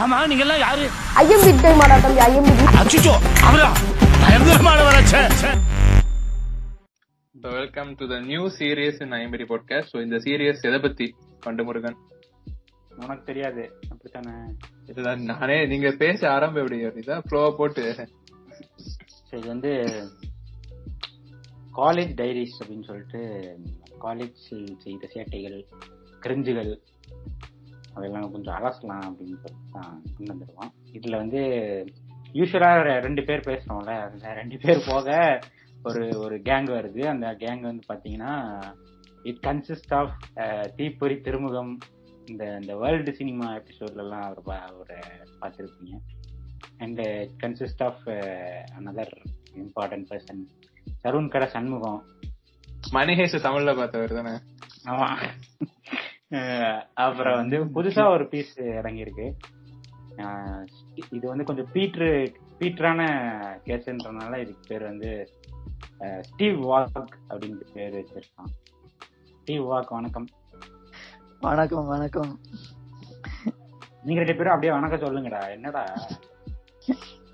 ஆமா நீங்க எல்லாம் யாரு? ஐஎம்பி டைமாடா தம்பி ஐஎம்பி அச்சுச்சோ அவரா? பயங்கரமானவராச்சே So welcome to the new series in ஐம்பரி podcast. So இந்த சீரியஸ் எதை பத்தி பண்டு முருகன் உனக்கு தெரியாது அப்படித்தானே? இதுதான் நானே நீங்க பேச ஆரம்ப எப்படி அப்படிதான் ஃப்ளோவா போட்டு. சரி இது வந்து காலேஜ் டைரிஸ் அப்படின்னு சொல்லிட்டு காலேஜ் செய்த சேட்டைகள் கிரிஞ்சுகள் அதெல்லாம் கொஞ்சம் அலசலாம் அப்படின்னு சொல்லிட்டு தான் கொண்டு வந்துருவோம் இதுல வந்து யூஸ்வலா ரெண்டு பேர் பேசுறோம்ல அந்த ரெண்டு பேர் போக ஒரு ஒரு கேங் வருது. அந்த கேங் வந்து பாத்தீங்கன்னா இட் கன்சிஸ்ட் ஆஃப் தீப்பொறி திருமுகம் இந்த இந்த வேர்ல்டு சினிமா எபிசோட்லலாம் அவர் அவரை பார்த்துருப்பீங்க and it consist of another important person Tarun கடை சண்முகம். மணிகேஷ் தமிழ்ல பார்த்தவர் தானே? ஆமா. அஹ் அப்புறம் வந்து புதுசா ஒரு பீஸ் இறங்கியிருக்கு. இது வந்து கொஞ்சம் பீட்ரு பீட்ரான கேஸ்ன்றனால இதுக்கு பேர் வந்து ஸ்டீவ் வாக் அப்படின்னு பேர் வச்சிருக்கான். ஸ்டீவ் வாக் வணக்கம். வணக்கம் வணக்கம். நீங்க ரெண்டு பேரும் அப்படியே வணக்கம் சொல்லுங்கடா. என்னடா?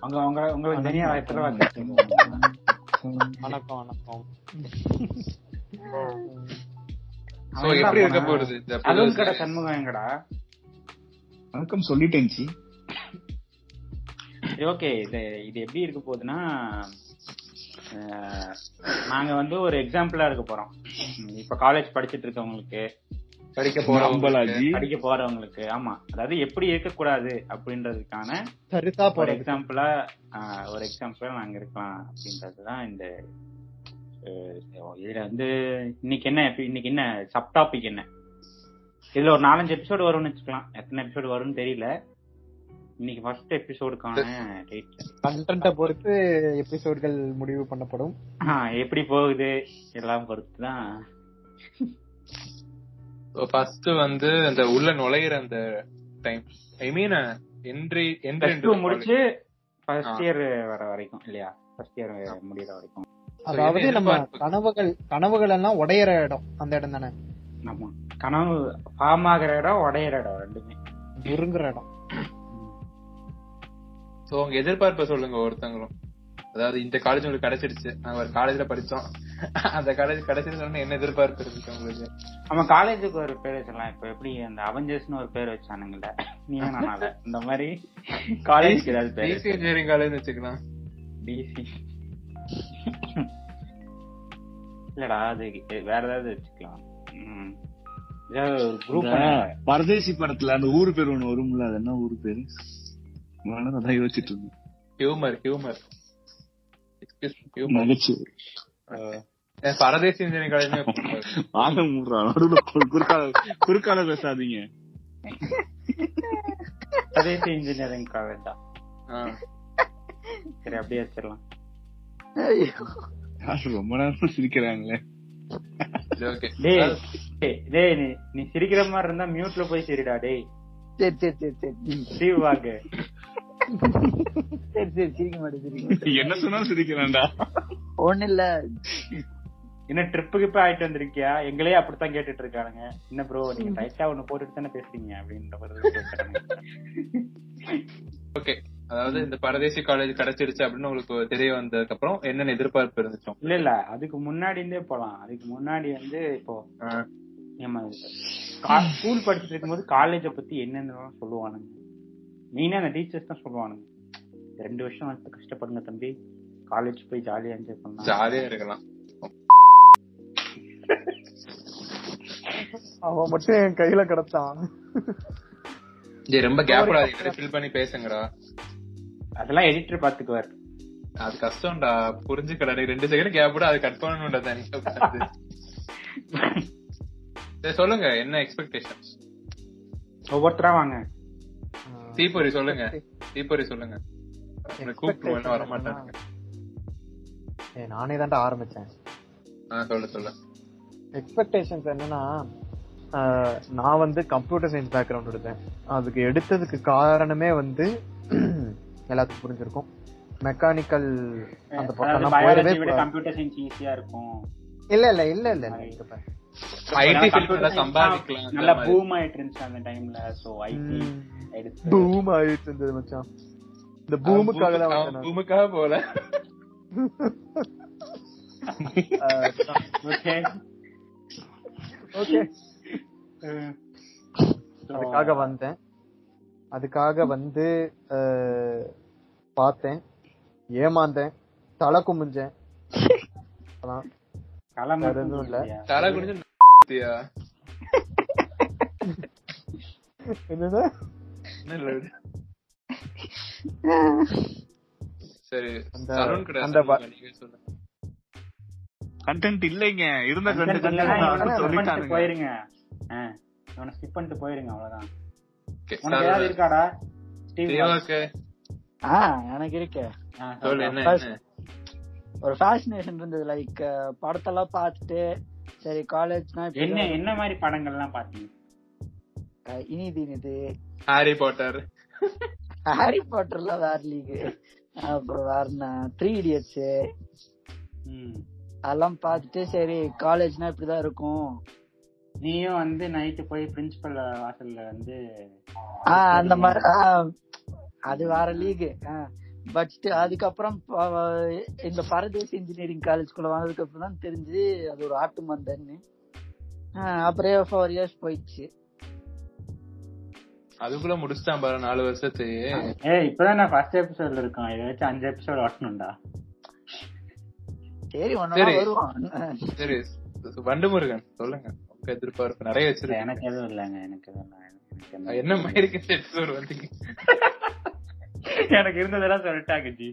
உங்க உங்க உங்களுக்கு தனியா எத்தனை வாக்கு? வணக்கம். வணக்கம். சோ எப்படி இருக்க புது அருண் கடை? சண்முகம் எங்கடா வணக்கம் சொல்லிட்டேன் சரி ஓகே இது இது எப்படி இருக்க போகுதுன்னா நாங்க வந்து ஒரு எக்ஸாம்பிளா இருக்க போறோம். இப்ப காலேஜ் படிச்சிட்டு இருக்கவங்களுக்கு படிக்க நம்பலா போறவங்க ஜி? படிக்க போறவங்களுக்கு ஆமா. அதாவது எப்படி இருக்கக்கூடாது அப்படின்றதுக்கான கருத்தா ஒரு போறது. எக்ஸாம்பிளா ஒரு எக்ஸாம்பிளா நாங்க இருக்கலாம் அப்படின்றதுதான் இந்த இதுல வந்து இன்னைக்கு என்ன இன்னைக்கு என்ன சப் டாபிக் என்ன? இதுல ஒரு நாலஞ்சு எபிசோடு வரும்னு வச்சுக்கலாம். எத்தனை எபிசோடு வரும்னு தெரியல. இன்னைக்கு ஃபர்ஸ்ட் எபிசோடுக்கான கண்டென்ட்டை பொறுத்து எபிசோட்கள் முடிவு பண்ணப்படும். எப்படி போகுது? எல்லாம் பொறுத்து தான் ஃபர்ஸ்ட் வந்து அந்த உள்ள நுழையிற அந்த time I mean entry entry முடிச்சு ஃபர்ஸ்ட். இயர் வர வரைக்கும் இல்லையா? ஃபர்ஸ்ட் இயர் முடியற வரைக்கும். அதாவது நம்ம? கனவுகள் கனவுகள் எல்லாம் உடையிற இடம் அந்த இடம் தானே? ஆமா. கனவு ஃபார்ம் ஆகிற இடம் உடையிற இடம் ரெண்டுமே. நெருங்குற இடம். சோ உங்க எதிர்பார்ப்பை சொல்லுங்க ஒருத்தங்களும் அதாவது இந்த காலேஜ் உங்களுக்கு கிடைச்சிருச்சு. நாங்க ஒரு காலேஜ்ல படிச்சோம். அந்த காலேஜ் கிடைச்சிருச்சோன்னு என்ன எதிர்பார்ப்பு இருந்துச்சு உங்களுக்கு? நம்ம காலேஜுக்கு ஒரு பேர் வச்சிடலாம். இப்ப எப்படி அந்த அவெஞ்சர்ஸ்னு ஒரு பேர் வச்சானுங்கல்ல நீ நானால இந்த மாதிரி காலேஜ்க்கு ஏதாவது பேர் இன்ஜினியரிங் காலேஜ் வச்சுக்கலாம். டிசி இல்லடா அது வேற ஏதாவது வச்சுக்கலாம். பரதேசி படத்துல அந்த ஊர் பேர் ஒண்ணு வரும்ல அது என்ன ஊர் பேரு? அதான் யோசிச்சுட்டு இருந்தேன். Humour humour. ஹியூமர் நகைச்சுவை பரதேசி இன்ஜினியரிங் குறுக்கால பேசாதீங்க. சதேசி இன்ஜினியரிங் காலேஜா சரி அப்படியே வச்சிடலாம். ரொம்ப நேரம் சிரிக்கிறாங்களே. டேய் டேய், டேய் நீ நீ சிரிக்கிற மாதிரி இருந்தா மியூட்ல போய் சிரிடா டேய். சரி சரி சரி சரி. ஸ்டீவ் வாக்கு சரி சரி சிரிக்க மாட்டேன் சிரிக்க என்ன சொன்னாலும் சிரிக்கிறான்டா. ஒண்ணு இல்ல. என்ன ட்ரிப்புக்கு போய் ஆயிட்டு வந்திருக்கியா? எங்களே அப்படித்தான் கேட்டுட்டு இருக்கானுங்க என்ன ப்ரோ நீங்க டைட்டா ஒண்ணு போட்டுட்டு தானே பேசுறீங்க அப்படின்ற. ஓகே அதாவது இந்த பரதேசி காலேஜ் கிடைச்சிருச்சு அப்படின்னு உங்களுக்கு தெரிய வந்ததுக்கு அப்புறம் என்னென்ன எதிர்பார்ப்பு இருந்துச்சோம் இல்ல இல்ல. அதுக்கு முன்னாடி இருந்தே போலாம். அதுக்கு முன்னாடி வந்து இப்போ நம்ம ஸ்கூல் படிச்சுட்டு இருக்கும்போது காலேஜ பத்தி என்னென்ன சொல்லுவானுங்க. மெயினா அந்த டீச்சர்ஸ் தான் சொல்லுவானுங்க. ரெண்டு வருஷம் வந்து கஷ்டப்படுங்க தம்பி. காலேஜ் போய் ஜாலியா என்ஜாய் பண்ணலாம். ஜாலியா இருக்கலாம். அவன் மட்டும் என் கையில கிடத்தான். ஜி ரொம்ப கேப் ஃபில் பண்ணி பேசுங்கடா. அதெல்லாம் எடிட்டர் பாத்துக்குவார். அது கஷ்டம்டா. புரிஞ்சுக்கடா நீ ரெண்டு செகண்ட் கேப் விட அது கட் பண்ணணும்டா. சரி சொல்லுங்க. என்ன எக்ஸ்பெக்டேஷன்ஸ் ஒவ்வொருத்தரா வாங்க. தீபொரி சொல்லுங்க. தீபொரி சொல்லுங்க. கூப்பிட்டு வர மாட்டாங்க நானே தான்டா ஆரம்பிச்சேன். ஆ சொல்லு சொல்லு. எக்ஸ்பெக்டேஷன்ஸ் என்னன்னா நான் வந்து கம்ப்யூட்டர் சயின்ஸ் பேக்ரவுண்ட் எடுத்தேன். அதுக்கு எடுத்ததுக்கு காரணமே வந்து எல்லாத்துக்கும் புரிஞ்சிருக்கும். மெக்கானிக்கல் அந்த பக்கம் போயிடவே. கம்ப்யூட்டர் சயின்ஸ் ஈஸியா இருக்கும். இல்ல இல்ல இல்ல இல்ல. ஐடி ஃபீல்ட்ல சம்பாதிக்கலாம் நல்ல. பூம் ஆயிட்டு இருந்துச்சு அந்த டைம்ல சோ ஐடி எடுத்து பூம் ஆயிட்டு இருந்தது மச்சான். இந்த பூமுக்காக தான் வந்தேன். பூமுக்காக போல. ஓகே ஓகே அதுக்காக வந்தேன். அதுக்காக வந்து பார்த்தேன் ஏமாந்தேன் தலை குமிஞ்சேன். சரி அந்த- கண்டென்ட் இல்லைங்க. இருந்த கண்டென்ட் சொல்லிட்டானுங்க. போயிருங்க. இவனை பண்ணிட்டு போயிருங்க அவ்வளவுதான். உனக்கு ஏதாவது. இருக்காடா? ஸ்டீவ் தேவாக்கு ஆ எனக்கு இருக்கு. ஒரு ஃபேசினேஷன் இருந்தது லைக் படத்தெல்லாம் பார்த்துட்டு சரி காலேஜ்னா என்ன என்ன மாதிரி படங்கள்லாம் பாத்தீங்க இனிது இனிது ஹாரி பாட்டர் ஹாரி பாட்டர்லாம் வேற லீக் அப்புறம் வேற த்ரீ இடியட்ஸ் ம். அதெல்லாம் பார்த்துட்டு சரி காலேஜ்னா இப்படிதான் இருக்கும். நீயும் வந்து நைட்டு போய் பிரின்சிபல் வாசல்ல வந்து அந்த மாதிரி அது வேற லீக் பட் அதுக்கப்புறம் இந்த பரதேசி இன்ஜினியரிங் காலேஜ்குள்ள வந்ததுக்கு அப்புறம் தான் தெரிஞ்சு அது ஒரு ஆட்டு மந்தன்னு ஆ, அப்புறம் ஃபோர் இயர்ஸ் போயிடுச்சு. அதுக்குள்ள முடிச்சிட்டான் பாரு நாலு வருஷத்து ஏய் இப்பதான் நான் ஃபர்ஸ்ட் எபிசோட்ல இருக்கோம் இதை வச்சு அஞ்சு எபிசோட் ஓட்டணும்டா. சரி ஒன்னு சரி. வருவான். சரி. வண்டு முருகன் சொல்லுங்க. எதிர்பார்ப்பு நிறைய வச்சிருக்கேன் எனக்கு எதுவும் இல்லைங்க எனக்கு எதுவும் என்ன மாதிரி எபிசோட் வந்தீங்க எனக்கு இருந்ததெல்லாம் சொல்லிட்டாங்க ஜி.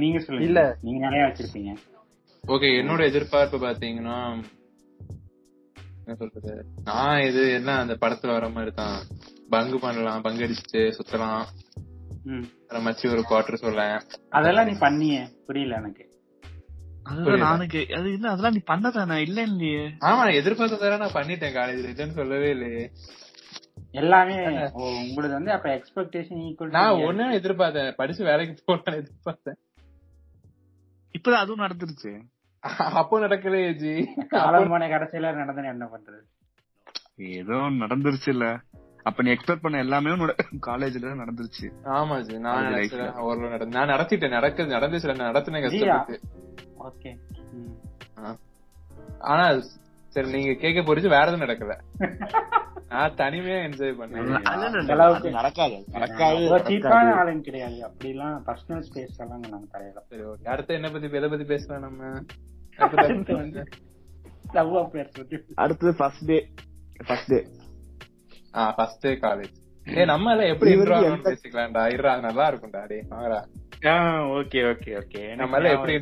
நீங்க சொல்லுங்க இல்ல. நீங்க நிறைய வச்சிருப்பீங்க. ஓகே என்னோட எதிர்பார்ப்பு பாத்தீங்கன்னா என்ன சொல்றது? நான் இது என்ன அந்த படத்துல வர மாதிரி தான். பங்கு பண்ணலாம் பங்கு அடிச்சுட்டு சுத்தலாம். மச்சி ஒரு குவார்டர் சொல்ல அதெல்லாம் நீ பண்ணியே புரியல எனக்கு. அதுதான் நானும் அது இல்ல அதெல்லாம் நீ பண்ணதானே இல்ல இல்லையே. ஆமா எதிர்பார்த்ததார நான் பண்ணிட்டேன். காலேஜ்ல இல்லைன்னு சொல்லவே இல்லையே. எல்லாமே உங்களுக்கு வந்து அப்ப எக்ஸ்பெக்டேஷன் ஈக்குவல் நான் ஒண்ணு எதிர்பார்த்தேன். படிச்சு வேலைக்கு போகலான்னு எதிர்பார்த்தேன். இப்பதான் அதுவும் நடந்துருச்சு. அப்போ நடக்கலையே ஜி. காலம் போன கடைசியில நடந்தது என்ன பண்றது? ஏதோ நடந்துருச்சு இல்ல அப்ப நீ எக்ஸ்பெக்ட் பண்ண எல்லாமே காலேஜ்ல நடந்துருச்சு. ஆமா ஜி. நான் நடந்து நான் நடத்திட்டேன். நடக்க நடந்துச்சு. நான் நடத்தினேன். கஷ்டப்பட்டு. ஓகே ஆனா சரி நீங்க கேட்க போறது வேற எதுவும் நடக்கல. நான் தனிமையா என்ஜாய் பண்ணேன். நடக்காது. நடக்காது சீப்பான ஆளுங்க கிடையாது. அப்படிலாம் பர்சனல் ஸ்பேஸ் எல்லாம் நாங்க தரையில சரி ஓகே அடுத்து என்ன பத்தி எதை பத்தி பேசலாம் நம்ம? அடுத்து வந்து லவ் அஃபேர்ஸ் பத்தி. அடுத்தது ஃபர்ஸ்ட் டே ஃபர்ஸ்ட் டே ஆ ஃபர்ஸ்ட் டே காலேஜ் ஏ நம்ம எல்லாம் எப்படி பேசிக்கலாம்டா. இருடா நல்லா இருக்கும்டா. டே வாங்கடா. Okay okay okay. நம்ம எல்லாம் எப்படி.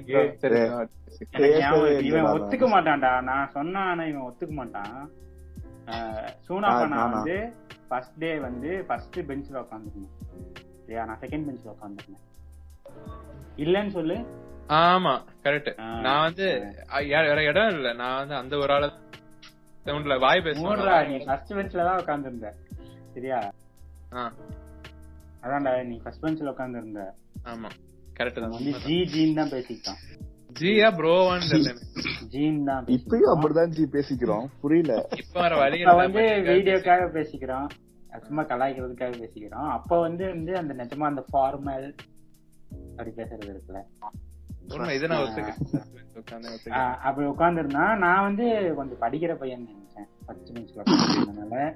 இவன் ஒத்துக்க மாட்டான்டா. நான் சொன்னா ஆனா இவன் ஒத்துக்க மாட்டான். நானா? வந்து ஃபர்ஸ்ட் டே வந்து ஃபர்ஸ்ட் பெஞ்ச்ல உட்காந்துருந்தேன் சரியா? நான் செகண்ட் பெஞ்ச்ல உட்காந்துருந்தேன் இல்லன்னு சொல்லு. ஆமா கரெக்ட். நான் வந்து வேற இடம் இல்ல. நான் வந்து அந்த ஒரு ஆள சவுண்ட்ல வாய் மூடுறா நீ ஃபர்ஸ்ட் பெஞ்ச்ல தான் உட்காந்துருந்த சரியா? அதான்டா நீ ஃபர்ஸ்ட் பெஞ்ச்ல உட்காந்துருந்த ஆமா. கரெக்ட் தான். வந்து ஜி ஜீன் தான் பேசிக்கிட்டான் ஜியா ப்ரோவான்னு. ஜீன் தான் இப்பயும். அப்படிதான் ஜி பேசிக்கிறோம். புரியல. இப்ப வர வழி இப்ப வந்து வீடியோக்காக பேசிக்கிறோம். சும்மா கலாய்க்கிறதுக்காக பேசிக்கிறோம். அப்ப வந்து வந்து அந்த நிஜமா அந்த ஃபார்மல் அப்படி பேசுறது இருக்குல்ல. அப்படி உட்காந்துருந்தா நான் வந்து கொஞ்சம் படிக்கிற பையன் நினைச்சேன். ஃபர்ஸ்ட் பெஞ்ச்ல உட்காந்துருந்தனால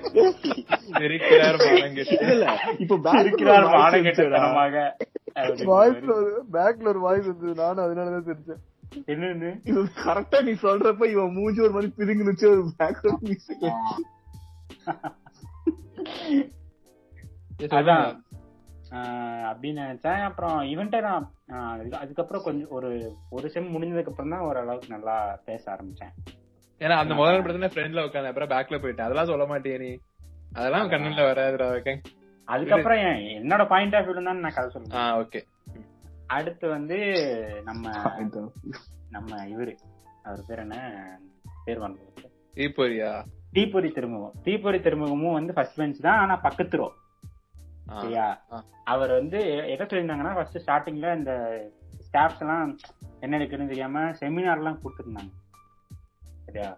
இருக்கிறார் இப்ப இருக்கிறார் பேக்ல ஒரு வாய்ஸ் இருந்தது. நானும் அதனாலதான் தெரிஞ்சேன் என்னன்னு கரெக்டா நீ சொல்றப்ப இவன் மூஞ்சி ஒரு மாதிரி பிதுங்குனுச்சு ஒரு பேக்ரவுண்ட் மியூசிக் அதான். ஆஹ் அப்படின்னு நினைச்சேன். அப்புறம் இவன்ட்ட நான் அதுக்கப்புறம் கொஞ்சம் ஒரு ஒரு செம் முடிஞ்சதுக்கு அப்புறம் தான் ஓரளவுக்கு நல்லா பேச ஆரம்பிச்சேன். ஏன்னா அந்த முதல் படத்துல ஃப்ரெண்ட்ல உட்காந்து அப்புறம் பேக்ல போயிட்டேன். அதெல்லாம் சொல்ல மாட்டியே நீ. அதெல்லாம் கண்ணுல வராதுடா ஓகே அதுக்கப்புறம் என்- என்னோட பாயிண்ட் ஆஃப் தான் நான் கதை ஆ சொல்லுவேன் ஓகே அடுத்து வந்து நம்ம நம்ம இவரு. அவர் பேர் என்ன? பேர் வந்து ஈப்போரியா தீப்பொறி திருமுகம். தீப்பொறி திருமுகமும் வந்து ஃபர்ஸ்ட் பெஞ்ச் தான் ஆனா பக்கத்து ரோ சரியா. அவர் வந்து எ- என்ன சொல்லியிருந்தாங்கன்னா ஃபர்ஸ்ட் ஸ்டார்டிங்ல இந்த ஸ்டாஃப்ஸ் எல்லாம் என்ன இருக்குன்னு தெரியாம செமினார் எல்லாம் கொடுத்துருந்தாங்க. சரியா?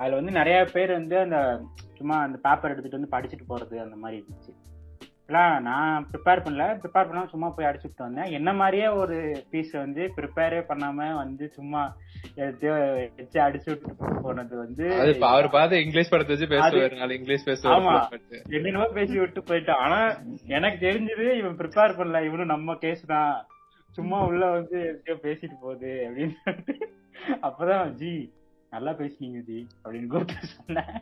அதுல வந்து நிறைய பேர் வந்து அந்த சும்மா அந்த பேப்பர் எடுத்துட்டு வந்து படிச்சுட்டு போறது அந்த மாதிரி இருந்துச்சு. எல்லாம் நான் ப்ரிப்பேர் பண்ணல. ப்ரிப்பேர் பண்ணாம சும்மா போய் அடிச்சுட்டு வந்தேன். என்ன மாதிரியே ஒரு பீஸ் வந்து ப்ரிப்பேரே பண்ணாம வந்து சும்மா எடுத்து வச்சு அடிச்சு விட்டு போனது வந்து அவர் பார்த்து இங்கிலீஷ் படத்தை வச்சு பேசுவாரு. இங்கிலீஷ் ஆமா. பேசுவாரு என்னென்னமோ பேசி விட்டு போயிட்டான் ஆனா எனக்கு தெரிஞ்சது இவன் ப்ரிப்பேர் பண்ணல. இவனும் நம்ம கேஸ் தான். சும்மா உள்ள வந்து எதையோ பேசிட்டு போகுது அப்படின்னு சொல்லிட்டு. அப்பதான் ஜி நல்லா பேசுனீங்க ஜி அப்படின்னு கூப்பிட்டு சொன்னேன்.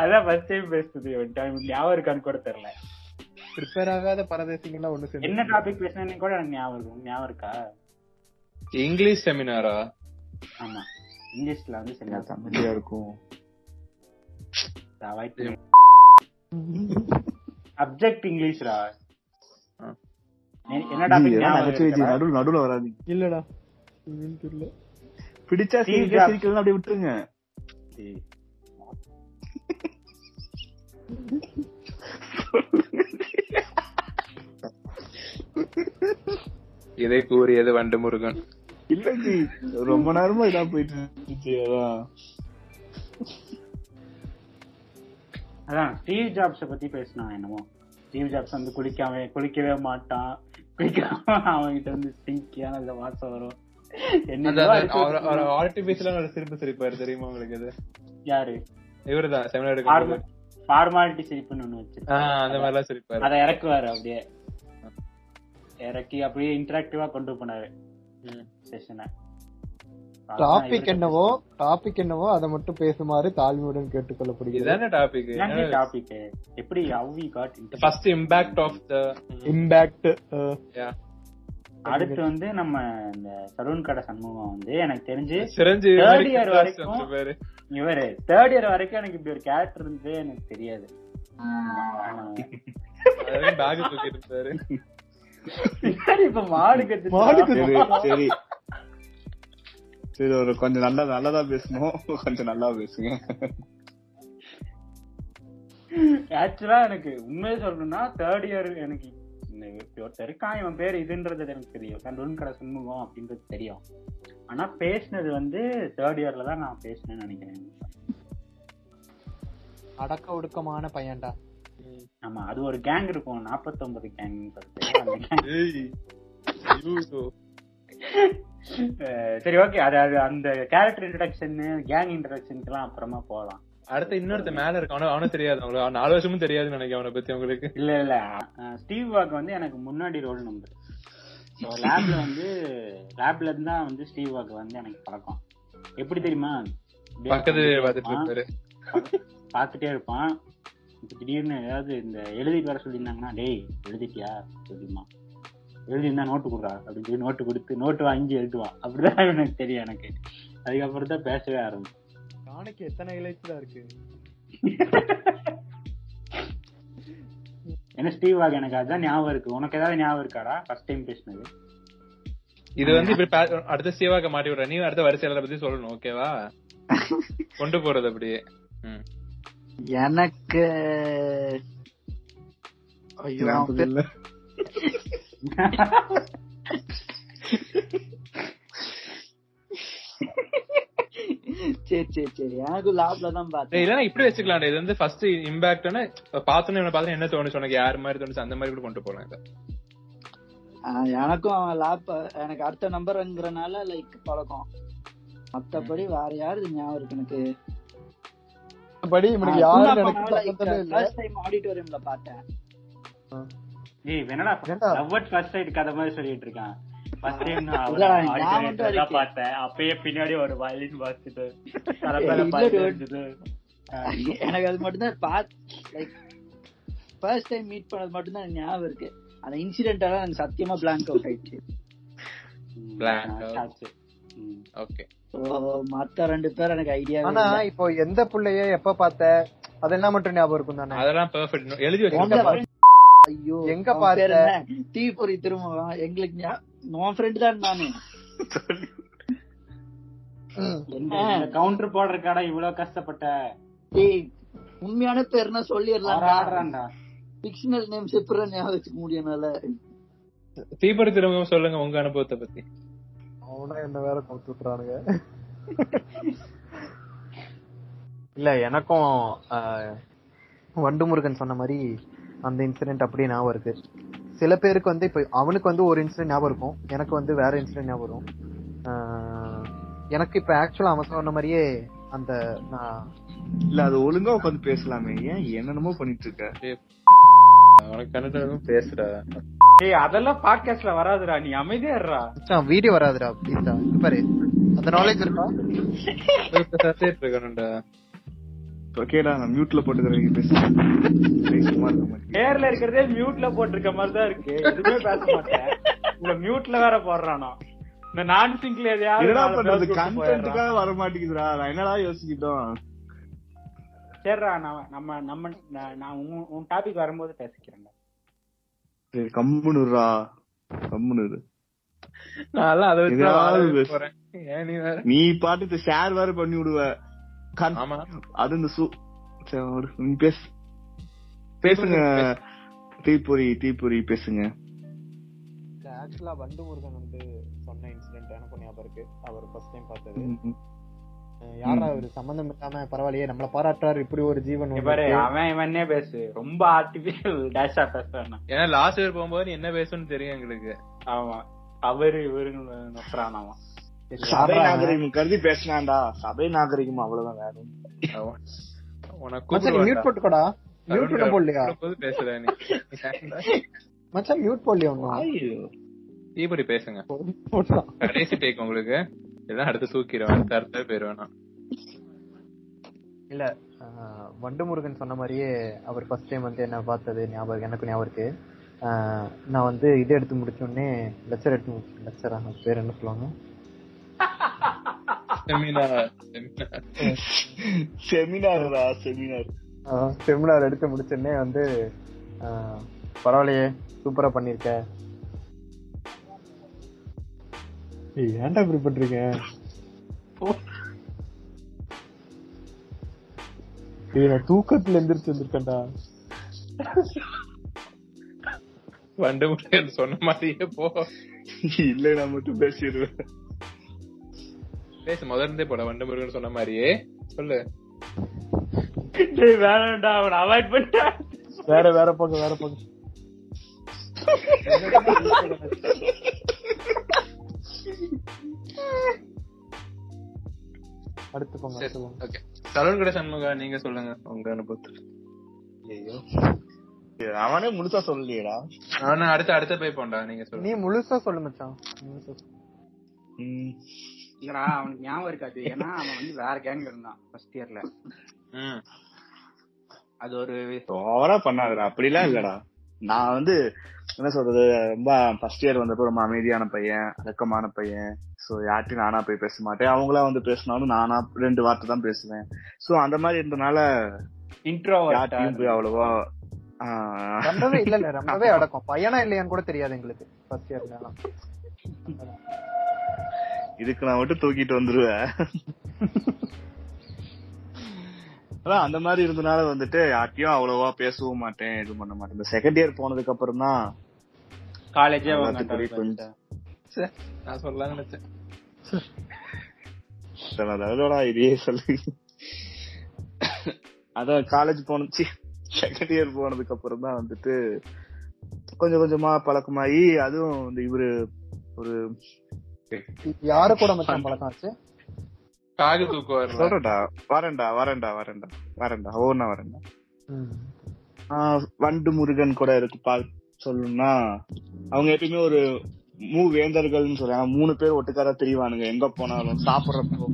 அதான் ஃபர்ஸ்ட் டைம் பேசுது ஞாபகம் இருக்கான்னு கூட தெரியல. ப்ரிப்பேர் ஆகாத பரதேசிங்கெல்லாம் ஒண்ணு சேர்ந்து என்ன டாபிக் பேசினேன்னு கூட எனக்கு ஞாபகம் இருக்கும் ஞாபகம் இருக்கா? இங்கிலீஷ் செமினாரா ஆமா. இங்கிலீஷ்ல வந்து சரி தமிழியா இருக்கும். அவாய்ட் சப்ஜெக்ட் இங்கிலீஷ்ரா. என்ன டாபிக்? நடுவுல நடுவுல வராதீங்க. இல்லடா தெரியல. பிடிச்சா சிரிக்க. சிரிக்கலாம். அப்படியே விட்டுருங்க. இதை கூறியது வண்டு முருகன் இல்ல ஜி ரொம்ப நேரமா இதா போயிட்டு இருந்துச்சு அதான். அதான் ஸ்டீவ் ஜாப்ஸ பத்தி பேசினான் என்னமோ. ஸ்டீவ் ஜாப்ஸ் வந்து குளிக்காம குளிக்கவே மாட்டான். குளிக்காம அவன்கிட்ட இருந்து ஸ்டிங்கியான அந்த வாசம் வரும். ஆர்டிபிஷியலா ஒரு சிரிப்பு சிரிப்பாரு தெரியுமா உங்களுக்கு யாரு? இவருதான் செமினார் ஃபார்மாலிட்டி சிரிப்புன்னு ஒண்ணு வச்சு அந்த மாதிரி எல்லாம் சிரிப்பாரு. அதை இறக்குவாரு அப்படியே. இறக்கி அப்படியே இன்டராக்டிவா கொண்டு போனாரு. செஷனை டாபிக் என்னவோ டாபிக் என்னவோ அதை மட்டும் பேசுமாறு தாழ்மையுடன் கேட்டுக்கொள்ளப்படுகிறது. இதுதானே டாபிக் டாபிக் எப்படி got first impact of the impact அடுத்து வந்து நம்ம இந்த சலூன் கடை சண்முகம் வந்து எனக்கு தெரிஞ்சு year கிட்டாஸ் வரைக்கும். இவரு தேர்ட் இயர் வரைக்கும் எனக்கு இப்படி ஒரு கேரக்டர் இருந்ததே எனக்கு தெரியாது. இப்ப மாடு கத்து மாடு சரி சரி. ஒரு கொஞ்சம் நல்லா நல்லதா பேசணும் கொஞ்சம் நல்லா பேசுங்க. ஆக்சுவலா எனக்கு உண்மையை சொல்லணும்னா தேர்ட் இயர் எனக்கு ஒருத்தர் இருக்கான் இவன் பேர் இதுன்றது எனக்கு தெரியும். சண்டூன் கடை சண்முகம் அப்படின்றது தெரியும். ஆனா பேசினது வந்து தேர்ட் இயர்ல தான் நான் பேசினேன்னு நினைக்கிறேன். அடக்க ஒடுக்கமான பையன்டா. ஆமா அது ஒரு கேங் இருக்கும். நாற்பத்தொன்பது கேங் சரி ஓகே அது அது அந்த கேரக்டர் இன்ட்ரடக்ஷன் கேங் இன்ட்ரடக்ஷனுக்குலாம் அப்புறமா போகலாம் அடுத்து இன்னொருத்த மேல இருக்கானோ அவனும் தெரியாது. அவங்களுக்கு நாலு வருஷமும் தெரியாதுன்னு நினைக்கிறேன் அவனை பத்தி உங்களுக்கு இல்ல இல்ல. ஸ்டீவ் வாக் வந்து எனக்கு முன்னாடி ரோல் நம்பர் லேப்ல வந்து லேப்ல இருந்து வந்து ஸ்டீவ் வாக் வந்து எனக்கு பழக்கம். எப்படி தெரியுமா? இப்படியே பக்கத்து பார்த்துட்டே பார்த்துட்டு இருப்பான். இப்ப திடீர்னு ஏதாவது இந்த எழுதிட்டு வர சொல்லியிருந்தாங்கன்னா டேய் எழுதிட்டியா? சொல்லிமா எழுதியிருந்தா நோட்டு கொடுறா அப்படின்னு சொல்லி நோட்டு கொடுத்து நோட்டு வாங்கி எழுதுவான். அப்படிதான் எனக்கு தெரியும் எனக்கு. அதுக்கப்புறம் தான் பேசவே ஆரம்பிச்சு நாளைக்கு எத்தனை இலைச்சுதான் இருக்கு? என்ன ஸ்டீவ் வாக் எனக்கு அதான் ஞாபகம் இருக்கு. உனக்கு ஏதாவது ஞாபகம் இருக்காடா? ஃபர்ஸ்ட் டைம் பேசினது. இது வந்து இப்படி பா- அடுத்த சேவாக்க மாட்டி விடுற நீ அடுத்த வரிசையாளரை பத்தி சொல்லணும் ஓகேவா கொண்டு போறது அப்படியே. ம். எனக்கு ஐயோ சரி சரி சரி. எனக்கு லேப்ல தான் பார்த்தேன். இல்லன்னா இப்படி வச்சுக்கலாம் இது வந்து ஃபர்ஸ்ட் இம்பாக்ட்னா பார்த்தோன்னே இவனை பார்த்தா என்ன தோணுச்சு? உனக்கு யார் மாதிரி தோணுச்சு? அந்த மாதிரி கூட கொண்டு போலாம் இதை. எனக்கும் அவன் லேப் எனக்கு அடுத்த நம்பர்ங்கிறனால லைக் பழக்கம். மத்தபடி வேற யாரு ஞாபகம் இருக்கு எனக்கு? படி இவனுக்கு யாரும் எனக்கு சம்பந்தமே இல்ல. ஃபர்ஸ்ட் டைம் ஆடிட்டோரியம்ல பார்த்தேன். ஏய் என்னடா ஃபர்ஸ்ட் சைடு கதை மாதிரி சொல்லிட்டு இருக்கான். அப்பயே பின்னாடி ஒரு வயலின். இருந்தது. எனக்கு அது மட்டும் தான் both like first time meet பண்ணது மட்டும் தான் எனக்கு ஞாபகம் இருக்கு. அந்த இன்சிடென்ட்டால எனக்கு சத்தியமா பிளாங்க் அவுட் ஆயிடுச்சு. ஓகே மத்த ரெண்டு பேர் எனக்கு ஐடியா ஆனா இப்போ எந்த புள்ளைய எப்ப பார்த்த? அதெல்லாம் மட்டும் ஞாபகம் இருக்கும் தானே அதெல்லாம் பெர்ஃபெக்ட் எழுதி வச்சிருக்கேன். ஐயோ எங்க பார்த்த? பேர் என்ன? டீ பொறி திரும்ப எங்களுக்கு ஞா- உன் ஃப்ரெண்ட் தான் நானு. கவுண்டர் போடுற கடை இவ்வளவு கஷ்டப்பட்ட? ஏய் உண்மையான பேர்னா அவர் சொல்லிடலாம் பிக்ஷனல் நேம்ஸ் எப்படி ஞாபகம் வச்சுக்க முடியும்னால. தீபடி திரும்ப சொல்லுங்க உங்க அனுபவத்தை பத்தி. அவனா என்ன வேற கவுத்து விட்டுறானுங்க. இல்ல எனக்கும் ஆஹ், வண்டு முருகன் சொன்ன மாதிரி அந்த இன்சிடென்ட் அப்படியே ஞாபகம் இருக்கு. சில பேருக்கு வந்து இப்ப அவனுக்கு வந்து ஒரு இன்சிடென்ட் ஞாபகம் இருக்கும். எனக்கு வந்து வேற இன்சிடென்ட் ஞாபகம் வரும். ஆஹ், எனக்கு இப்ப ஆக்சுவலா அவன் சொன்ன மாதிரியே அந்த நான் இல்ல அது ஒழுங்கா உட்காந்து பேசலாமே. ஏன் என்னென்னமோ பண்ணிட்டு இருக்க உனக்கு பேசுடா. ஏய் அதெல்லாம் பாட்காஸ்ட்ல வராதுடா. நீ அமைதியா இருடா. மச்சான் வீடியோ வராதுடா ப்ளீஸ்டா பாரு. அந்த நாலேஜ் இருக்கா? சத்திட்டு இருக்கணும்டா. ஓகேடா நான் மியூட்ல போட்டுக்கிறேன் மாட்டேன் நேர்ல இருக்கிறதே மியூட்ல போட்டிருக்க மாதிரி தான் இருக்கு. எதுவுமே பேச மாட்டேன். உங்க மியூட்ல வேற போடுறானோ? இந்த நான் சிங்க்ல எதையாவது. கண்டென்ட்டுக்காக வர மாட்டேங்குதுடா. நான் என்னடா யோசிக்கிட்டோம்? சரிடா நான் நம்ம நம்ம நான் உன் உன் டாபிக் வரும்போது பேசிக்கிறேன் சரி கம்முனுரா கம்முனு நான் அதை வச்சு நீ பாட்டுக்கு ஷேர் வேற பண்ணி விடுவ. கண்- ஆமா. அது இந்த சு பேசு. பேசுங்க. தீப்பொறி தீப்பொறி பேசுங்க. ஆக்சுவலா வண்டு முருகன் வந்து சொன்ன இன்சிடென்ட் எனக்கு ஞாபகம் இருக்கு. அவர் ஃபர்ஸ்ட் டைம் பார்த்தது. யாரா அவரு? சம்பந்தம் இல்லாம பரவாயில்லையே நம்மள பாராட்டுறாரு இப்படி ஒரு ஜீவன் பாரு. அவன் இவனே பேசு. ரொம்ப ஆர்டிபிஷியல் டேஷா பேசுறான். ஏன்னா லாஸ்ட் இயர் போகும்போது என்ன பேசணும்னு தெரியும் எங்களுக்கு. ஆமா. அவரு இவரு அவன் சபை நாகரிகம். கருதி பேசினாண்டா சபை நாகரிகம் அவ்வளவுதான் நீ மியூட் போட்டுக்கோடா. மியூட் பண்ண போடலையா? போது பேசுற நீ. மச்சான் மியூட் போடலையா ஒண்ணும்? ஐயோ. தீபடி பேசுங்க. கடைசி டேக் உங்களுக்கு. எல்லாம் அடுத்து தூக்கிடுவேன். அடுத்த அடுத்த பேர் வேணாம் இல்ல ஆஹ் வண்டு முருகன் சொன்ன மாதிரியே அவர் ஃபர்ஸ்ட் டைம் வந்து என்ன பார்த்தது ஞாபகம் எனக்கு ஞாபகம் இருக்கு. ஆஹ் நான் வந்து இது எடுத்து முடிச்ச உடனே லெக்சர் எடுத்து முடிச்சேன். லெக்சரா பேர் என்ன சொல்லுவாங்க? செமினார்டா செமினார் செமினார். எடுத்து முடிச்ச உடனே வந்து ஆஹ் பரவாயில்லையே சூப்பரா பண்ணிருக்க. ஏன்டா இப்படி பண்றீங்க? நான் தூக்கத்துல எந்திரிச்சு வந்திருக்கேன்டா. வண்டு சொன்ன மாதிரியே போ. இல்ல நான் மட்டும் பேசிடுவேன் பேசு முதல்ல இருந்தே போட வண்டு முருகன் சொன்ன மாதிரியே. சொல்லு. வேணாம்டா அவனை அவாய்ட் பண்ணிட்டான் வேற வேற போங்க வேற போங்க அடுத்து போங்க ஓகே. சலூன் கடை சண்முகா நீங்க சொல்லுங்க உங்க அனுபவத்தில். ஐயோ அவனே முழுசா சொல்லலையேடா. நான் அடுத்த அடுத்த போய் போண்டா நீங்க நீ முழுசா சொல்லு மச்சான். முழுசா சொல்லு. ம். இல்லடா அவனுக்கு ஞாபகம் இருக்காது ஏன்னா அவன் வந்து வேற கேங் இருந்தான் ஃபர்ஸ்ட் இயர்ல அது ஒரு ஓவரா பண்ணாதடா அப்படிலாம் இல்லடா. நான் வந்து என்ன சொல்றது ரொம்ப ஃபர்ஸ்ட் இயர் வந்தப்போ ரொம்ப அமைதியான பையன் அடக்கமான பையன். சோ யார்ட்டையும் நானா போய் பேச மாட்டேன். அவங்களா வந்து பேசினாலும் நானா ரெண்டு வார்த்தை தான் பேசுவேன். சோ அந்த மாதிரி இருந்தனால இன்ட்ரோ யார்ட்டையும் போய் அவ்வளவா ரொம்பவே இல்ல இல்ல ரொம்பவே அடக்கம். பையனா இல்லையான்னு கூட தெரியாது எங்களுக்கு ஃபர்ஸ்ட் இயர்ல இதுக்கு நான் மட்டும் தூக்கிட்டு வந்துருவேன். அதான் அந்த மாதிரி இருந்தனால வந்துட்டு யார்ட்டையும் அவ்வளவா பேசவும் மாட்டேன் இது பண்ண மாட்டேன். இந்த செகண்ட் இயர் போனதுக்கு அப்புறம் தான் காலேஜே நான் சொல்லலாம்னு நினைச்சேன். இதையே சொல்லு. அதான் காலேஜ் போனச்சு செகண்ட் இயர் போனதுக்கு அப்புறம் தான் வந்துட்டு கொஞ்சம் கொஞ்சமா பழக்கமாயி அதுவும் இந்த இவரு ஒரு யாரு கூட மச்சான் பழக்கம் ஆச்சு? காகு தூக்கு வரல. சொல்றேன்டா வரேன்டா வரேன்டா வரேன்டா வரேன்டா ஓனா வரேன்டா. ஆஹ் வண்டு முருகன் கூட இருக்கு பா சொல்லணும்னா அவங்க எப்பயுமே ஒரு மூ வேந்தர்கள்னு சொல்றாங்க மூணு பேர் ஒட்டுக்காரா தெரியவானுங்க எங்க போனாலும் சாப்பிடுறப்போ.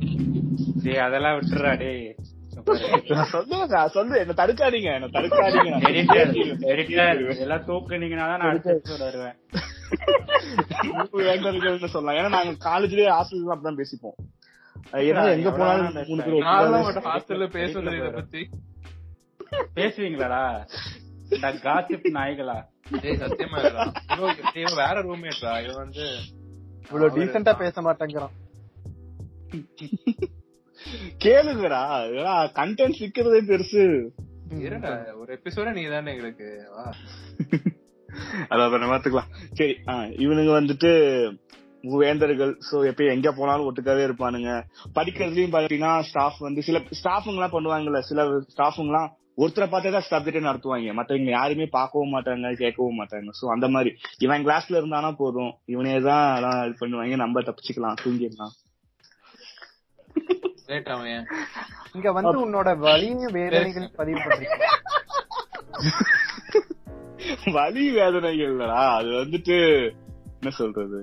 டேய் அதெல்லாம் விட்டுறா டேய். நான் சொல்லு என்ன தடுக்காதீங்க என்ன தடுக்காதீங்க. நான் எடிட்டர் பேசிடுவேன். எடிட்டர் இதெல்லாம் தூக்குனீங்கன்னா தான் நான் அடுத்த வருவேன். சொல்லலாம். ஏன்னா நாங்க காலேஜ்லயே ஹாஸ்டல் அப்படிதான் பேசிப்போம். ஏன்னா எங்க போனாலும் ஹாஸ்டல்ல பேசுறது இத பத்தி. பேசுவீங்களாடா? காசிப் நாய்களா? ஏய் சத்தியமா. இவன் வேற ரூம்மேட்ரா இவன் வந்து இவ்வளவு டீசெண்டா பேச மாட்டேங்கிறான். கேளுங்கடா. கண்டென்ட் சிக்கிறதே பெருசு. ஒரு எபிசோட நீ தானே எங்களுக்கு. வா. அத அப்புறம் பாத்துக்கலாம் சரி இவனுங்க வந்துட்டு வேந்தர்கள் சோ எப்பயும் எங்க போனாலும் ஒட்டுக்காவே இருப்பானுங்க. படிக்கிறதுலயும் பாத்தீங்கன்னா ஸ்டாஃப் வந்து சில ஸ்டாஃபுங்க எல்லாம் பண்ணுவாங்கல்ல சில ஸ்டாஃபுங்க எல்லாம் ஒருத்தரை பார்த்தே தான் சப்ஜெக்ட் நடத்துவாங்க. மத்தவங்க யாருமே பார்க்கவும் மாட்டாங்க கேட்கவும் மாட்டாங்க. சோ அந்த மாதிரி. இவன் கிளாஸ்ல இருந்தானா போதும். இவனே தான் எல்லாம் இது பண்ணுவாங்க. நம்ம தப்பிச்சுக்கலாம் தூங்கிடலாம். லேட் அவன் இங்க வந்து உன்னோட வலியும் வேதனைகள் பதிவு பண்றீங்க வலி வேதனைகள் இல்லடா அது வந்துட்டு என்ன சொல்றது?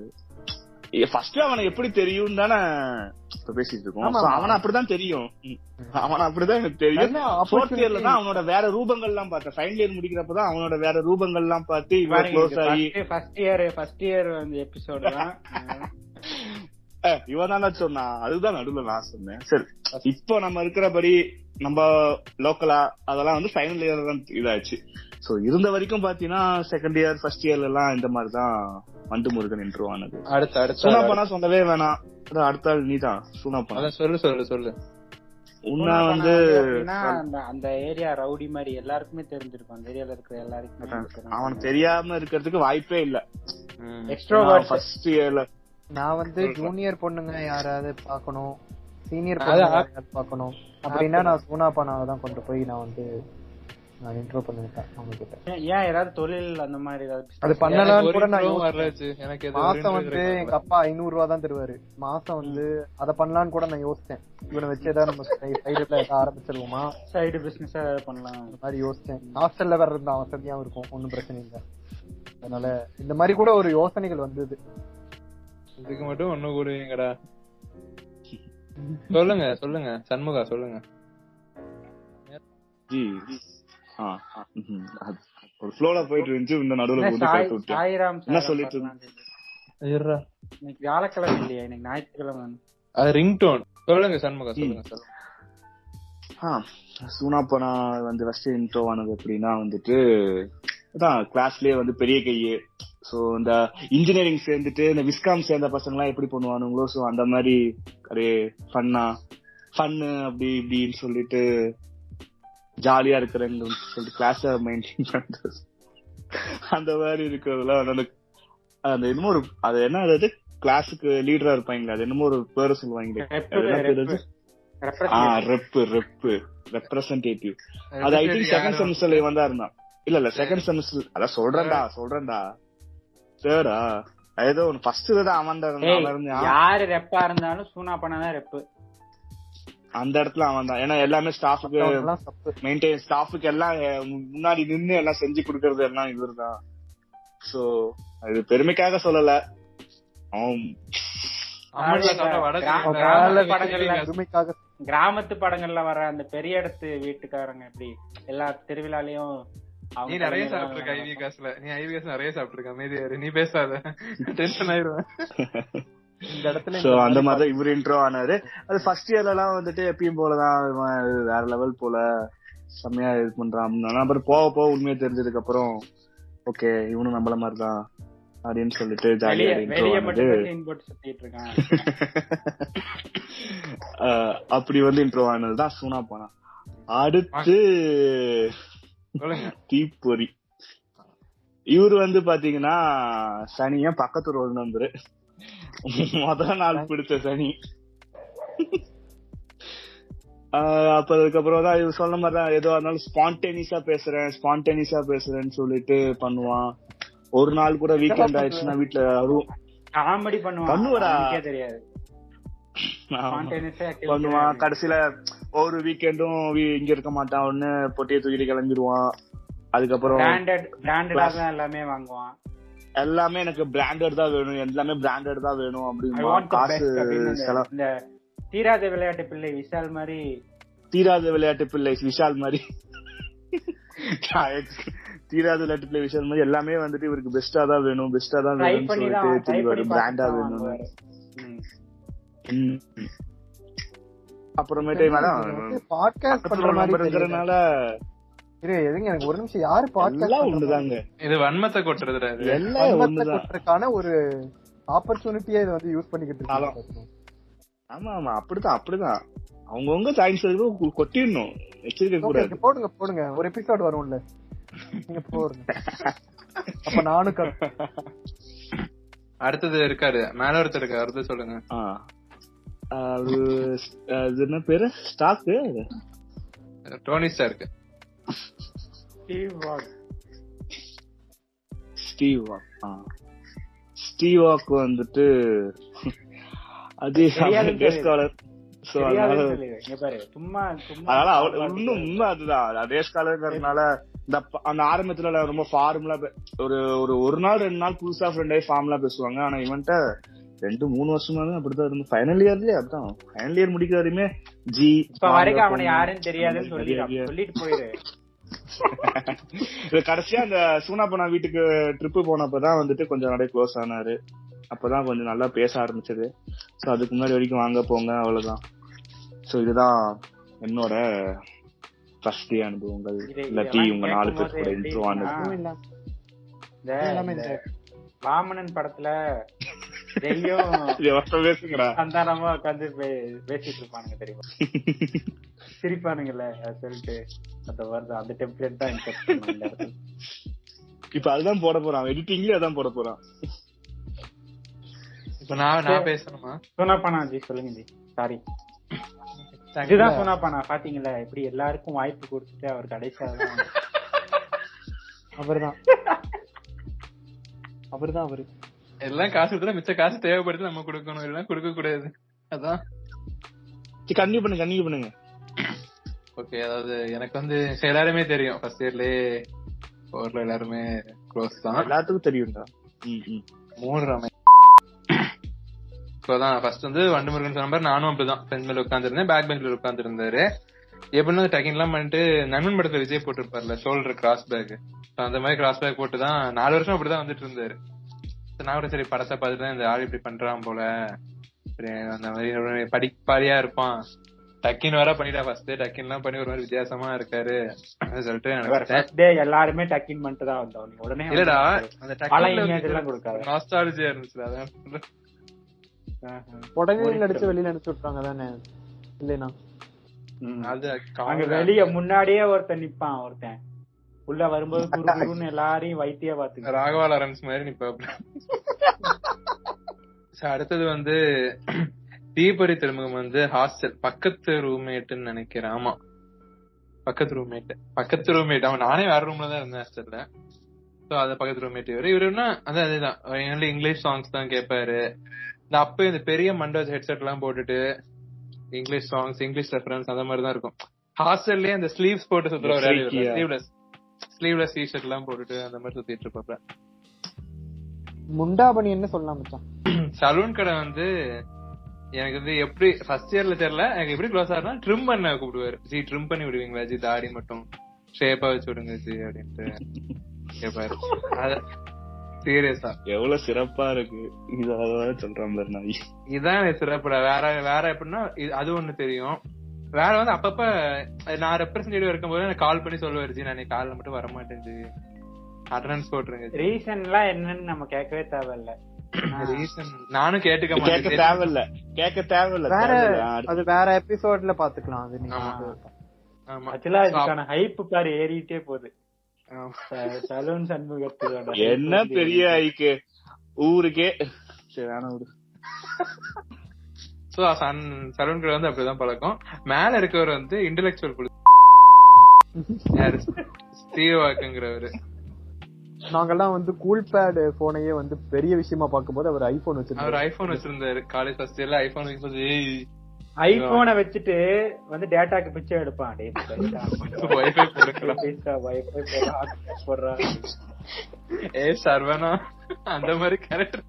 ஃபர்ஸ்ட் அவனை எப்படி தெரியும் தானே இப்ப பேசிட்டு இருக்கோம். அவனை அப்படிதான் தெரியும். அவனை அப்படிதான் எனக்கு தெரியும். ஃபோர்த் இயர்ல? தான் அவனோட வேற ரூபங்கள் எல்லாம் பார்த்தேன் ஃபைனல் இயர் முடிக்கிறப்பதான் அவனோட வேற ரூபங்கள் எல்லாம் பார்த்து இவ்வளவு க்ளோஸ் ஆகி ஃபர்ஸ்ட் இயர் ஃபர்ஸ்ட் இயர் அந்த எபிசோடு தான். இவன் தான் சொன்னான் அதுதான் நடுவுல நான் சொன்னேன். சரி இப்போ நம்ம இருக்கிறபடி நம்ம லோக்கலா அதெல்லாம் வந்து ஃபைனல் இயர் தான் இதாச்சு சோ இருந்த வரைக்கும் பாத்தீங்கன்னா செகண்ட் இயர் ஃபர்ஸ்ட் இயர்ல எல்லாம் இந்த மாதிரி தான் வண்டு முருகன் இன்ட்ரோ ஆனது. அடுத்த அடுத்த. சூனாப்பனா சொல்லவே வேணாம். அடுத்த ஆள் நீதான் சூனாப்பனா அதான் சொல்லு சொல்லு சொல்லு. உன்ன வந்து அந்த அந்த ஏரியா ரவுடி மாதிரி எல்லாருக்குமே தெரிஞ்சிருக்கும். அந்த ஏரியால இருக்கிற எல்லாருக்குமே அவனுக்கு தெரியாம இருக்கிறதுக்கு வாய்ப்பே இல்ல. எக்ஸ்ட்ரோவர்ட் ஃபர்ஸ்ட் இயர்ல நான் வந்து ஜூனியர் பொண்ணுங்க யாராவது பார்க்கணும். சீனியர் பொண்ணுங்க யாராவது பார்க்கணும். அப்படின்னா நான் சூனா பானாவை தான் கொண்டு போய் நான் வந்து நான் இன்ட்ரோ பண்ணிருக்கேன் அவங்க கிட்ட ஏன் ஏதாவது தொழில் அந்த மாதிரி ஏதாவது அது பண்ணலாம்னு கூட நான் எனக்கு மாசம் வந்து. எங்க அப்பா ஐநூறு ரூபா தான் தருவாரு. மாசம் வந்து அத பண்ணலாம்னு கூட நான் யோசிச்சேன் இவனை வச்சு ஏதாவது நம்ம சைடுல ஆரம்பிச்சிருவோமா? சைடு பிசினஸ் பண்ணலாம். அந்த மாதிரி யோசிச்சேன் ஹாஸ்டல்ல வேற இருந்தா வசதியாவும் இருக்கும். ஒண்ணும் பிரச்சனை இல்ல. அதனால இந்த மாதிரி கூட ஒரு யோசனைகள் வந்தது. இதுக்கு மட்டும் ஒண்ணு கூடுவீங்கடா. சொல்லுங்க சொல்லுங்க. சண்முகா சொல்லுங்க. ஜி. ஆ, ஒரு ஃப்ளோல போயிட்டு இருந்துச்சு இந்த நடுவுல விட்டேன். சாய்ராம் என்ன சொல்லிட்டு வரலாம். இன்னைக்கு வியாழக்கிழமை இல்லையா? இன்னைக்கு ஞாயிற்றுக்கிழமை அது ரிங்டோன். சொல்லுங்க சண்முகா சொல்லுங்க சொல்லுங்க. சூனாப்பனா வந்து ஃபர்ஸ்ட் இன்ட்ரோ ஆனது எப்படின்னா வந்துட்டு அதான் கிளாஸ்லயே வந்து பெரிய கையு சோ இந்த இன்ஜினியரிங் சேர்ந்துட்டு இந்த விஸ்காம் சேர்ந்த பசங்க எல்லாம் எப்படி பண்ணுவானுங்களோ சோ அந்த மாதிரி அரே ஃபன்னா ஃபன்னு அப்படி இப்படின்னு சொல்லிட்டு ஜாலியா இருக்கிறேன்னு சொல்லிட்டு கிளாஸ மெயின்டைன் பண்றது. அந்த மாதிரி இருக்கிறதுலாம் அந்த- அந்த என்னமோ ஒரு அது என்ன அது கிளாஸுக்கு லீடரா இருப்பாங்க அது என்னமோ ஒரு பேரு சொல்லுவாங்க. ரெப்பு ரெப்பு ரெப்ரசன்டேட்டிவ் அது? ஐ திங்க் செகண்ட் செமஸ்டர்ல வந்தா இருந்தான். இல்ல இல்ல செகண்ட் செமஸ்டர் அதான் சொல்றேன்டா சொல்றேன்டா. தேர்டா ஏதோ ஒன்னு ஃபர்ஸ்ட் தான் அவன் தான். யாரு ரெப்பா இருந்தாலும் சூனா பண்ணா தான் ரெப்பு அந்த இடத்துல அவன் தான் ஏன்னா எல்லாமே ஸ்டாஃபுக்கு மெயின்டைன் ஸ்டாஃபுக்கு எல்லாம் முன்னாடி நின்னு எல்லாம் செஞ்சு கொடுக்கறது எல்லாம் இவர்தான். சோ அது பெருமைக்காக சொல்லல? கிராமத்து படங்கள்ல வர அந்த பெரிய இடத்து வீட்டுக்காரங்க எப்படி? எல்லா திருவிழாலயும் நீ நிறைய சாப்பிட்டிருக்க தான் ஐவி காசுல நீ ஐவி காசு நிறைய சாப்பிட்டிருக்க. அமைதியா இரு. நீ பேசாத. டென்ஷன் ஆயிடுவேன் இந்த இடத்துல சோ அந்த மாதிரி மாதிரிதான் இவரு இன்ட்ரோ ஆனாரு. அது ஃபர்ஸ்ட் இயர்ல எல்லாம் வந்துட்டு எப்பயும் போலதான் வேற லெவல் போல செம்மையா இது பண்றான். அப்புறம் போக போக உண்மையை தெரிஞ்சதுக்கு அப்புறம் ஓகே இவனும் நம்மள மாதிரிதான் அப்படின்னு சொல்லிட்டு ஜாலியா அப்படி வந்து இன்ட்ரோ ஆனதுதான் சூனா போனா அடுத்து தீப்பொறி. இவரு வந்து பாத்தீங்கன்னா சனியா பக்கத்து ரோல் நம்பரு முதல் நாள் பிடிச்ச சனி. அப்ப அதுக்கப்புறம் தான் இவர் சொன்ன மாதிரி தான் ஏதோ அதனால ஸ்பான்டேனியஸா பேசுறேன் ஸ்பான்டேனியஸா பேசுறேன்னு சொல்லிட்டு பண்ணுவான். ஒரு நாள் கூட வீக்கெண்ட் ஆயிடுச்சுன்னா வீட்டுல அதுவும் காமெடி பண்ணுவான். பண்ணுவடா. அவனுக்கே தெரியாது. பண்ணுவான். கடைசியில ஒரு வீக்கெண்டும் இங்க இருக்க மாட்டான். ஒண்ணு பொட்டியை தூக்கிட்டு கிளம்பிடுவான். அதுக்கப்புறம் எல்லாமே வாங்குவான். எல்லாமே எனக்கு பிராண்டட் தான் வேணும். எல்லாமே பிராண்டட் தான் வேணும் அப்படின்னு தீராத விளையாட்டு பிள்ளை விஷால் மாதிரி. தீராத விளையாட்டு பிள்ளை விஷால் மாதிரி. தீராத விளையாட்டு பிள்ளை விஷால் மாதிரி எல்லாமே வந்துட்டு இவருக்கு பெஸ்டா தான் வேணும். பெஸ்டா தான் தான் சொல்லிட்டு பிராண்டா வேணும். அப்புறமேட்டு மேடம் பாட்காஸ்ட் பண்ற மாதிரி. இருக்கிறதுனால இரு எதுங்க எனக்கு ஒரு நிமிஷம் யாரு பாட்காஸ்ட் ஒண்ணுதாங்க. இது வன்மத்தை கொட்டுறதுடா கொட்டுறதுக்கான ஒரு ஆப்பர்ச்சுனிட்டியா இதை வந்து யூஸ் பண்ணிக்கிட்டு. இருக்காங்க. ஆமா ஆமா அப்படிதான் அப்படிதான் அவங்கவுங்க கொட்டிடணும். வச்சிருக்க Okay, கூடாது. okay, போடுங்க போடுங்க. ஒரு எபிசோட் வரும்ல. நீங்க போடுங்க. அப்ப நானும் அடுத்தது இருக்காரு. மேல ஒருத்தர் இருக்காரு சொல்லுங்க. ஆ. அது அது என்ன பேரு? Stark? Tony Stark Steve Waugh ஆ. ஸ்டீவ் வாக் வந்துட்டு அது ஸ்காலர் சோ அதனால தெரியாதுன்னு சொல்லிடு. இங்க பாரு சும்மா சும்மா அதனால அவ- இன்னும் உண்மை அதுதான். டே ஸ்காலர்ங்கிறதுனால இந்த ப- அந்த ஆரம்பத்துல ரொம்ப ஃபார்முலா ஒரு ஒரு ஒரு நாள் ரெண்டு நாள் புதுசா ஃப்ரெண்ட் ஆகி ஃபார்முலா பேசுவாங்க. ஆனா இவன்ட்ட ரெண்டு மூணு வருஷமாவே அப்படிதான் இருந்து ஃபைனல் இயர்லயே அதான். ஃபைனல் இயர் முடிக்கிற வரையுமே ஜி இப்ப வரைக்கும் அவனை யாருன்னு தெரியாதுன்னு சொல்லி சொல்லிட்டு போயிரு. இது கடைசியா அந்த சூனாப்பனா வீட்டுக்கு ட்ரிப்பு போனப்பதான் வந்துட்டு கொஞ்சம் நிறைய க்ளோஸ் ஆனாரு. அப்பதான் கொஞ்சம் நல்லா பேச ஆரம்பிச்சது. சோ அதுக்கு முன்னாடி வரைக்கும் வாங்க போங்க அவ்வளவுதான். சோ இதுதான் என்னோட ஃபர்ஸ்ட் டே அனுபவங்கள். இல்லாட்டி உங்க நாலு பேர் கூட இன்ட்ரோ ஆனது. வாமனன் படத்துல பேசுங்கடா. சந்தானமா உட்காந்து பேசிட்டு இருப்பானுங்க தெரியுமா? சிரிப்பானுங்கல்ல சொல்லிட்டு அந்த வருது அந்த டெம்ப்ளேட் தான் இப்ப அதுதான் போட போறான். எடிட்டிங்லயே அதான் போட போறான். இப்ப நான் நான் பேசணுமா? சோனாப்பானா ஜி சொல்லுங்க ஜி. சாரி இதுதான் சோனாப்பானா பாத்தீங்களா? எப்படி எல்லாருக்கும் வாய்ப்பு கொடுத்துட்டு அவர் கடைசியா தான் அவர்தான். அவர்தான் அவரு. எல்லாம் காசு கொடுத்தா மிச்ச காசு தேவைப்படுது நம்ம கொடுக்கணும். இல்லைன்னா கொடுக்க கூடாது. அதான். கன்னியூ பண்ணுங்க கன்னியூ பண்ணுங்க. ஓகே அதாவது எனக்கு வந்து எல்லாருமே தெரியும். ஃபர்ஸ்ட் இயர்லயே ஊர்ல எல்லாருமே க்ளோஸ் தான். எல்லாத்துக்கும் தெரியும்டா. ம், ம். மூணு ரமை இப்போதான் ஃபர்ஸ்ட் வந்து வண்டு முருகன் சொன்ன மாதிரி நானும் அப்படிதான். ஃப்ரெண்ட் மேல உட்காந்துருந்தேன் பேக் பெஞ்சில் உட்காந்துருந்தாரு எப்படின்னா டக்கின் எல்லாம் பண்ணிட்டு நண்பன் படத்துல விஜய் போட்டிருப்பார்ல ஷோல்டர் கிராஸ் பேக் அந்த மாதிரி கிராஸ் பேக் போட்டு தான் நாலு வருஷம் அப்படிதான் வந்துட்டு இருந்தாரு. நான் கூட சரி படத்தை பார்த்துட்டு இந்த ஆள் இப்படி பண்றான் போல. அந்த மாதிரி ஒரு படிப்பாளியா இருப்பான். டக்கின் வர பண்ணிட்டா ஃபர்ஸ்ட் டக்கின் எல்லாம் பண்ணி ஒரு மாதிரி வித்தியாசமா இருக்காரு. அப்படின்னு சொல்லிட்டு நினைச்சேன். ஃபர்ஸ்ட் டே எல்லாருமே டக்கின் பண்ணிட்டு தான் வந்தோம். உடனே இல்லடா அந்த கொடுக்காத. நாஸ்டாலஜியா இருந்துச்சு அதான். உடனே அடிச்சு வெளியில அனுப்பிச்சு விட்டாங்க தானே? இல்லைனா. அது அங்க வெளிய முன்னாடியே ஒருத்தன் நிப்பான் ஒருத்தன். உள்ள வரும்போது குரு குருன்னு எல்லாரையும் வைத்தியா பாத்துக்க ராகவா லாரன்ஸ் மாதிரி நிப்பாப்ல So, அடுத்தது வந்து தீபரி திருமுகம் வந்து ஹாஸ்டல் பக்கத்து ரூம்மேட்னு நினைக்கிறேன். ஆமா. பக்கத்து ரூம்மேட் பக்கத்து ரூம்மேட் அவன் நானே வேற ரூம்ல தான் இருந்தேன் ஹாஸ்டல்ல சோ அது பக்கத்து ரூம்மேட் இவரு இவருன்னா அதான் அதேதான். இங்கிலீஷ் சாங்ஸ் தான் கேட்பாரு இந்த அப்ப இந்த பெரிய மண்டோஸ் ஹெட்செட் எல்லாம் போட்டுட்டு இங்கிலீஷ் சாங்ஸ் இங்கிலீஷ் ரெஃபரன்ஸ் அந்த மாதிரி தான் இருக்கும். ஹாஸ்டல்லயே அந்த ஸ்லீவ்ஸ் போட்டு சுத்துற ஒரு. ஸ்லீவ்லெஸ் ஸ்லீவ்லெஸ் டி ஷர்ட் எல்லாம் போட்டுட்டு அந்த மாதிரி சுத்திட்டு இருப்பாப்ல முண்டாபணி என்ன சொல்லலாம் மச்சான்? சலூன் கடை வந்து எனக்கு வந்து எப்படி ஃபர்ஸ்ட் இயர்ல தெரியல எனக்கு எப்படி க்ளோஸ் ஆகுனா ட்ரிம் பண்ண கூப்பிடுவாரு. ஜி ட்ரிம் பண்ணி விடுவீங்களா ஜி தாடி மட்டும்? ஷேப்பா வச்சு விடுங்க ஜி அப்படின்ட்டு. கேட்பாரு சீரியஸா எவ்வளவு சிறப்பா இருக்கு. இது அதான் சொல்றான் பாரு நாய். இதான் சிறப்புடா வேற வேற எப்படின்னா இது- அது ஒண்ணு தெரியும். வேற வந்து அப்பப்ப நான் ரெப்ரசன்டேட்டிவ் இருக்கும்போது எனக்கு கால் பண்ணி சொல்லுவாரு ஜி நான் இன்னைக்கு காலைல மட்டும் வர மாட்டேன் ஜி. அட்டனன்ஸ் போட்டுருங்க ஜி. ரீசன் எல்லாம் என்னன்னு நம்ம கேட்கவே தேவையில்ல. ரீசன் நானும் கேட்டுக்க கேட்க மாட்டேன் தேவையில்ல. கேட்க தேவையில்ல வேற அது வேற எபிசோட்ல பாத்துக்கலாம் அது நீங்க ஆமா. ஆக்சுவலா இதுக்கான ஹைப் பாரு ஏறிட்டே போகுது. சலூன் சண்முகத்தோட என்ன பெரிய ஐக்கு ஊருக்கே. சரி வேணாம் விடு. சோ சன் கடை வந்து அப்படிதான் பழக்கம். மேல இருக்கவர் வந்து இன்டெலெக்சுவல் குழு யாரு? நாங்கெல்லாம் வந்து கூல் பேட் போனையே வந்து பெரிய விஷயமா பார்க்கும்போது அவர் ஐபோன் அவர் வச்சிருந்தாரு ஐபோன் வச்சிருந்தாரு. காலேஜ் ஃபர்ஸ்ட் இயர்ல ஐபோன் வைக்கும்போது ஏய் ஐபோனை வச்சுட்டு வந்து டேட்டாக்கு பிச்சை எடுப்பான். ஏ சர்வனா அந்த மாதிரி கேரக்டர்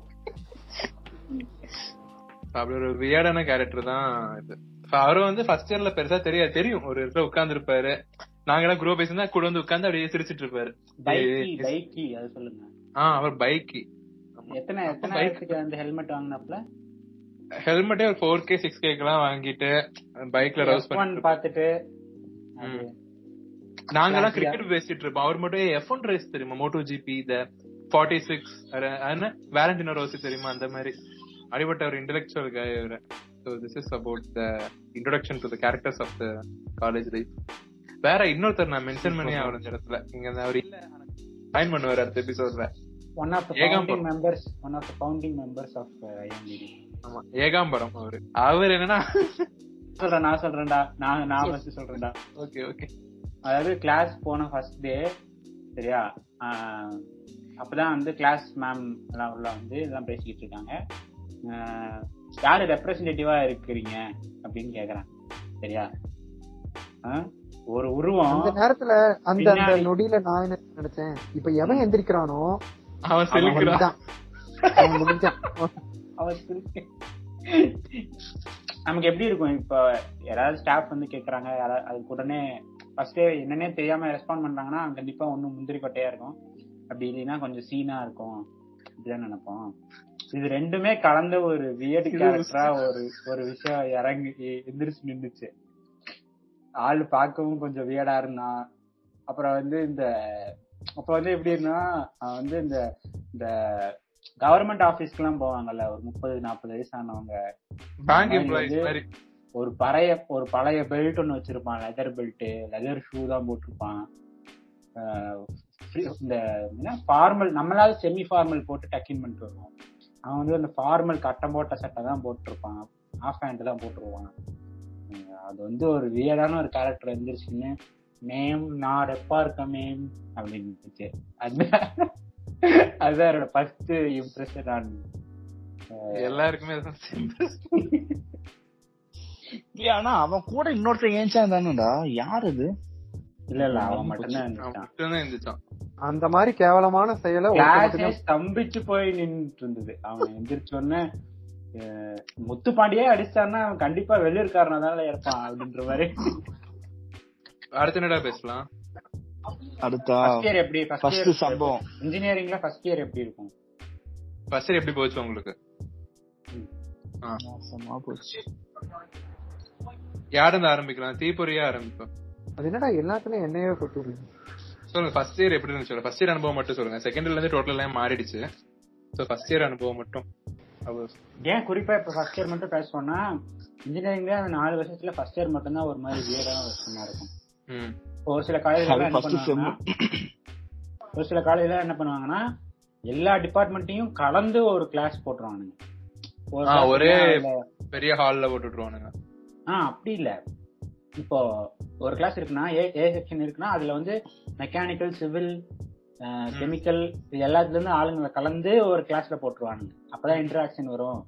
அப்படி ஒரு வியர்டான கேரக்டர் தான் இது. அவரும் வந்து ஃபர்ஸ்ட் இயர்ல பெருசா தெரியாது தெரியும். ஒரு இடத்துல உட்கார்ந்து இருப்பாரு நாங்க எல்லாம் குரூப் பேசினா கூட வந்து உட்கார்ந்து அப்படியே சிரிச்சிட்டு இருப்பாரு பைக்கி பைக்கி அது சொல்லுங்க. ஆ அவர் பைக்கி. எத்தனை எத்தனை. வயசுக்கு அந்த ஹெல்மெட் வாங்கினாப்ல ஹெல்மெட்டே ஒரு ஃபோர் கே சிக்ஸ் கேக்கு எல்லாம் வாங்கிட்டு பைக்ல ரவுஸ் பண்ணி பாத்துட்டு நாங்கெல்லாம். கிரிக்கெட் பேசிட்டு இருப்போம். அவர் மட்டும் எஃப் ஒன் ரேஸ் தெரியுமா? மோட்டோ ஜிபி இந்த ஃபார்ட்டி சிக்ஸ் வேலண்டினோ ரோசி தெரியுமா? அந்த மாதிரி. அடிபட்ட ஒரு இன்டெலெக்சுவல் கை இவரு so this is about the introduction to the characters of the college life வேற இன்னொருத்தர் நான் மென்ஷன் பண்ணி அவர் இந்த இடத்துல. இங்க அவர் இல்ல சைன் பண்ணுவாரு அடுத்த எபிசோட்ல one of. Founding members one of the founding members of IMDT ஆமா ஏகாம்பரம் அவரு. அவர் என்னன்னா சொல்றேன் நான் சொல்றேன்டா. நான் நான் ஃபர்ஸ்ட் சொல்றேன்டா. ஓகே ஓகே அதாவது கிளாஸ் போன ஃபர்ஸ்ட் டே சரியா? அப்பதான் வந்து கிளாஸ் மேம் எல்லாம் உள்ள வந்து இதெல்லாம் பேசிக்கிட்டு இருக்காங்க. யாரு ரெப்ரசன்டேட்டிவா இருக்கிறீங்க அப்படின்னு கேக்குறாங்க. சரியா? ஒரு உருவம் அந்த நேரத்துல அந்த அந்த நொடியில நான் என்ன நினைச்சேன்? இப்ப எவன் எந்திரிக்கிறானோ அவன் அவன் செலுக்கிறான் அவன் முடிஞ்சான். நமக்கு எப்படி இருக்கும்? இப்ப யாராவது ஸ்டாஃப் வந்து கேக்குறாங்க யாராவது அதுக்கு உடனே ஃபர்ஸ்டே என்னன்னே தெரியாம ரெஸ்பாண்ட் பண்றாங்கன்னா கண்டிப்பா ஒண்ணும் முந்திரி கொட்டையா இருக்கும். அப்படி இல்லைன்னா கொஞ்சம் சீனா இருக்கும். இப்படிதான் நினைப்போம். இது ரெண்டுமே கலந்த ஒரு வியர்டு கேரக்டரா ஒரு ஒரு விஷயம் இறங்கி எந்திரிச்சு நின்னுச்சு. ஆள் பார்க்கவும் கொஞ்சம் வியர்டா இருந்தான் அப்புறம் வந்து இந்த அப்ப வந்து எப்படி இருந்தா அவன் வந்து இந்த இந்த கவர்மெண்ட் ஆபீஸ்க்கு எல்லாம் போவாங்கல்ல ஒரு முப்பது நாற்பது வந்து மாதிரி. ஒரு பழைய ஒரு பழைய பெல்ட் ஒன்னு வச்சிருப்பான் லெதர் பெல்ட் லெதர் ஷூ தான் போட்டிருப்பான். இந்த என்ன ஃபார்மல் நம்மளால செமி ஃபார்மல் போட்டு டக்கின் பண்ணிட்டு வருவோம். அவன் வந்து அந்த ஃபார்மல் கட்டம் போட்ட சட்டை தான் போட்டிருப்பான். ஆஃப் ஹேண்ட் தான் போட்டுருவான். அது வந்து ஒரு வியடான ஒரு கேரக்டர் இருந்துருச்சுன்னு மேம் நான் ரெப்பா இருக்கேன் மேம் அப்படின்னு இருந்துச்சு அதுதான் அதுதான் என்னோட ஃபர்ஸ்ட் இம்ப்ரெஷன் நான் எல்லாருக்குமே ஆனா அவன் கூட இன்னொருத்தன் ஏன்ச்சா தானடா. யார் அது? இல்ல இல்ல அவன் மட்டும்தான் இருந்துச்சான் அந்த மாதிரி கேவலமான செயலை ஸ்தம்பிச்சு போய் நின்னுட்டு இருந்தது அவன் எந்திரிச்ச உடனே அஹ், முத்துப்பாண்டியே அடிச்சான்னா அவன் கண்டிப்பா வெளியூர்காரனா தான் இருப்பான் அப்படின்ற மாதிரி. அடுத்து என்னடா பேசலாம்? அடுத்தா ஃபர்ஸ்ட் இயர் எப்படி? ஃபர்ஸ்ட் சம்பவம். இன்ஜினியரிங்ல ஃபர்ஸ்ட் இயர் எப்படி இருக்கும்? ஃபர்ஸ்ட் இயர் எப்படி போச்சு உங்களுக்கு? ஆ. மோசமா போச்சு. யார் இருந்து ஆரம்பிக்கலாம்? தீபொறியா ஆரம்பிப்போம். அது என்னடா எல்லாத்துலயும் என்னையே கொட்டு சொல்லுங்க ஃபர்ஸ்ட் இயர் எப்படி இருந்துச்சு ஃபர்ஸ்ட் இயர் அனுபவம் மட்டும் சொல்லுங்க. செகண்ட் இயர்ல இருந்து டோட்டல் எல்லாம் மாறிடுச்சு. சோ ஃபர்ஸ்ட் இயர் அனுபவம் மட்டும். ஏன் குறிப்பா இப்ப ஃபர்ஸ்ட் இயர் மட்டும் பேசுவோம்னா இன்ஜினியரிங்ல அந்த நாலு வருஷத்துல ஃபர்ஸ்ட் இயர் மட்டும் தான் ஒரு மாதிரி வியடான வருஷமா இருக்கும். ம். ஒரு சில காலேஜ்ல ஒரு சில காலேஜ்ல என்ன பண்ணுவாங்கன்னா எல்லா டிபார்ட்மெண்ட்டையும் கலந்து ஒரு கிளாஸ் போட்டுருவானுங்க. ஒரு பெரிய ஹால்ல போட்டுட்டுருவானுங்க ஆ அப்படி இல்ல. இப்போ ஒரு கிளாஸ் இருக்குன்னா ஏ ஏ செக்ஷன் இருக்குன்னா அதுல வந்து மெக்கானிக்கல் சிவில் கெமிக்கல் இது எல்லாத்துல இருந்து ஆளுங்களை கலந்து ஒரு கிளாஸ்ல போட்டுருவானுங்க அப்பதான் இன்டராக்ஷன் வரும்.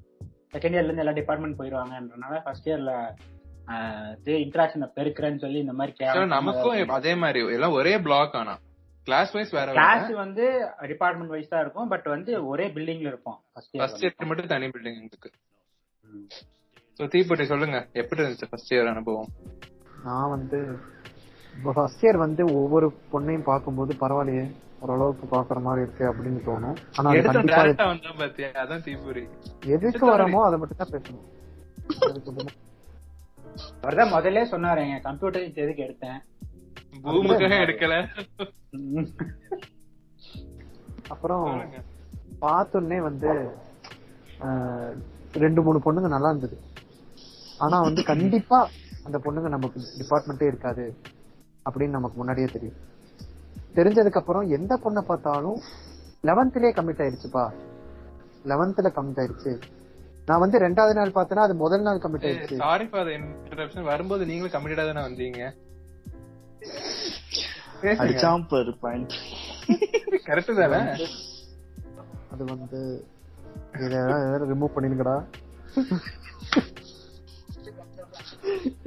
செகண்ட் இயர்ல இருந்து எல்லா டிபார்ட்மெண்ட் போயிருவாங்கன்றனால ஃபர்ஸ்ட் இயர்ல இன்டராக்ஷனை பெருக்கிறேன்னு சொல்லி இந்த மாதிரி நமக்கும் அதே மாதிரி எல்லாம் ஒரே பிளாக் ஆனா. கிளாஸ் வைஸ் வேற கிளாஸ் வந்து டிபார்ட்மெண்ட் வைஸ் தான் இருக்கும் பட் வந்து ஒரே பில்டிங்ல இருப்போம். ஃபர்ஸ்ட் இயர் மட்டும் தனி பில்டிங் இருக்கு சோ தீபொட்டி சொல்லுங்க எப்படி இருந்துச்சு ஃபர்ஸ்ட் இயர் அனுபவம்? நான் வந்து ஃபர்ஸ்ட் இயர் வந்து ஒவ்வொரு பொண்ணையும் பார்க்கும்போது பரவாயில்லையே ஓரளவுக்கு பாக்குற மாதிரி இருக்கு அப்படின்னு தோணும். ஆனா எதுக்கு வரமோ அதை மட்டும் தான் பேசணும். அவர்தான் முதல்ல சொன்னாரு கம்ப்யூட்டர் எதுக்கு எடுத்தேன்? பூமுக்காக எடுக்கல. அப்புறம். பார்த்தோன்னே வந்து ஆஹ், ரெண்டு மூணு பொண்ணுங்க நல்லா இருந்தது. ஆனா வந்து கண்டிப்பா அந்த பொண்ணுங்க நமக்கு டிபார்ட்மெண்ட்டே இருக்காது அப்படின்னு நமக்கு முன்னாடியே தெரியும். தெரிஞ்சதுக்கு அப்புறம் எந்த பொண்ணை பார்த்தாலும் லெவன்த்லயே கமிட் ஆயிடுச்சுப்பா லெவன்த்ல கமிட் ஆயிடுச்சு நான் வந்து ரெண்டாவது நாள் பார்த்தேன்னா அது முதல் நாள் கமிட் ஆயிடுச்சு சாரி ஃபார் இன்டரப்ஷன் வரும்போது நீங்களும் கமிட்டடா தானே வந்தீங்க. அடிச்சாம் பாரு பாயிண்ட் கரெக்ட் தானே? அது வந்து இதெல்லாம் ரிமூவ் பண்ணிருக்கடா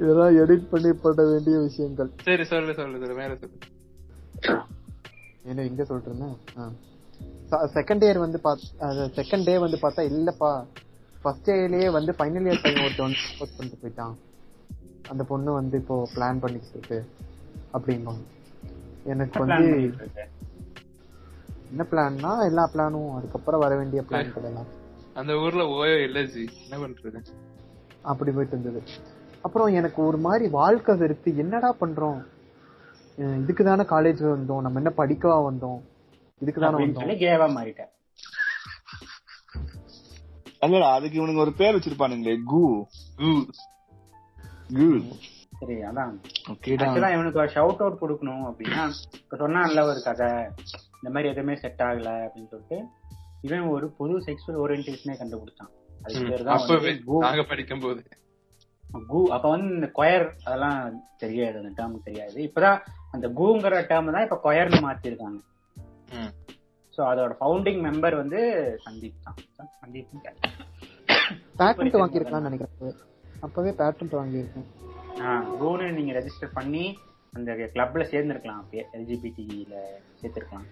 இதெல்லாம் எடிட் பண்ணி பண்ண வேண்டிய விஷயங்கள். சரி சொல்லு சொல்லு சொல்லு மேல சொல்லு. என்ன எங்க இருந்தேன் செகண்ட் இயர் வந்து செகண்ட் டே வந்து பார்த்தா இல்லப்பா. ஃபர்ஸ்ட் இயர்லயே வந்து ஃபைனல் இயர் பையன் ஒருத்தன் போஸ்ட் பண்ணிட்டு போயிட்டான். அந்த பொண்ணு வந்து இப்போ பிளான் பண்ணிட்டு இருக்கு. அப்படிம்பாங்க. எனக்கு வந்து என்ன பிளான்னா எல்லா பிளானும் அதுக்கப்புறம் வர வேண்டிய பிளான் எல்லாம். அந்த ஊர்ல ஓயோ இல்ல ஜி. என்ன பண்றது? அப்படி போயிட்டு இருந்தது. அப்புறம் எனக்கு ஒரு மாதிரி வாழ்க்கை வெறுத்து என்னடா பண்றோம்? இதுக்கு தானே காலேஜ் வந்தோம். நம்ம என்ன படிக்கவா வந்தோம்? இதுக்கு தானே வந்தோம். கேவா மாறிட்டேன். அல்லடா அதுக்கு இவனுங்க ஒரு பேர் வச்சிருப்பானுங்களே கு. ஊ. கு. சரி அதான். இவனுக்கு ஒரு ஷவுட் அவுட் கொடுக்கணும் அப்படின்னா இப்ப சொன்னான்ல ஒரு கதை இந்த மாதிரி எதுவுமே செட் ஆகல அப்படின்னு சொல்லிட்டு இவன் ஒரு புது செக்ஷுவல் ஓரியன்டேஷனே கண்டுபிடிச்சான். அதுக்கு பேர் தான் கு- படிக்கும் போது கு அப்ப வந்து இந்த கொயர் அதெல்லாம் தெரியாது அந்த டேர்ம் தெரியாது. இப்பதான் அந்த கூங்கிற டேர்ம் தான் இப்ப கொயர்னு மாத்திருக்காங்க. ம். சோ அதோட ஃபவுண்டிங் மெம்பர் வந்து சந்தீப் தான். சந்தீப் பேட்டன்ட் வாங்கியிருக்கான்னு நினைக்கிறேன். அப்பவே பேட்டன்ட் வாங்கியிருக்கேன். கூனு நீங்க ரெஜிஸ்டர் பண்ணி அந்த கிளப்ல சேர்ந்திருக்கலாம். அப்படியே எல்ஜிபிடில சேர்த்திருக்கலாம்.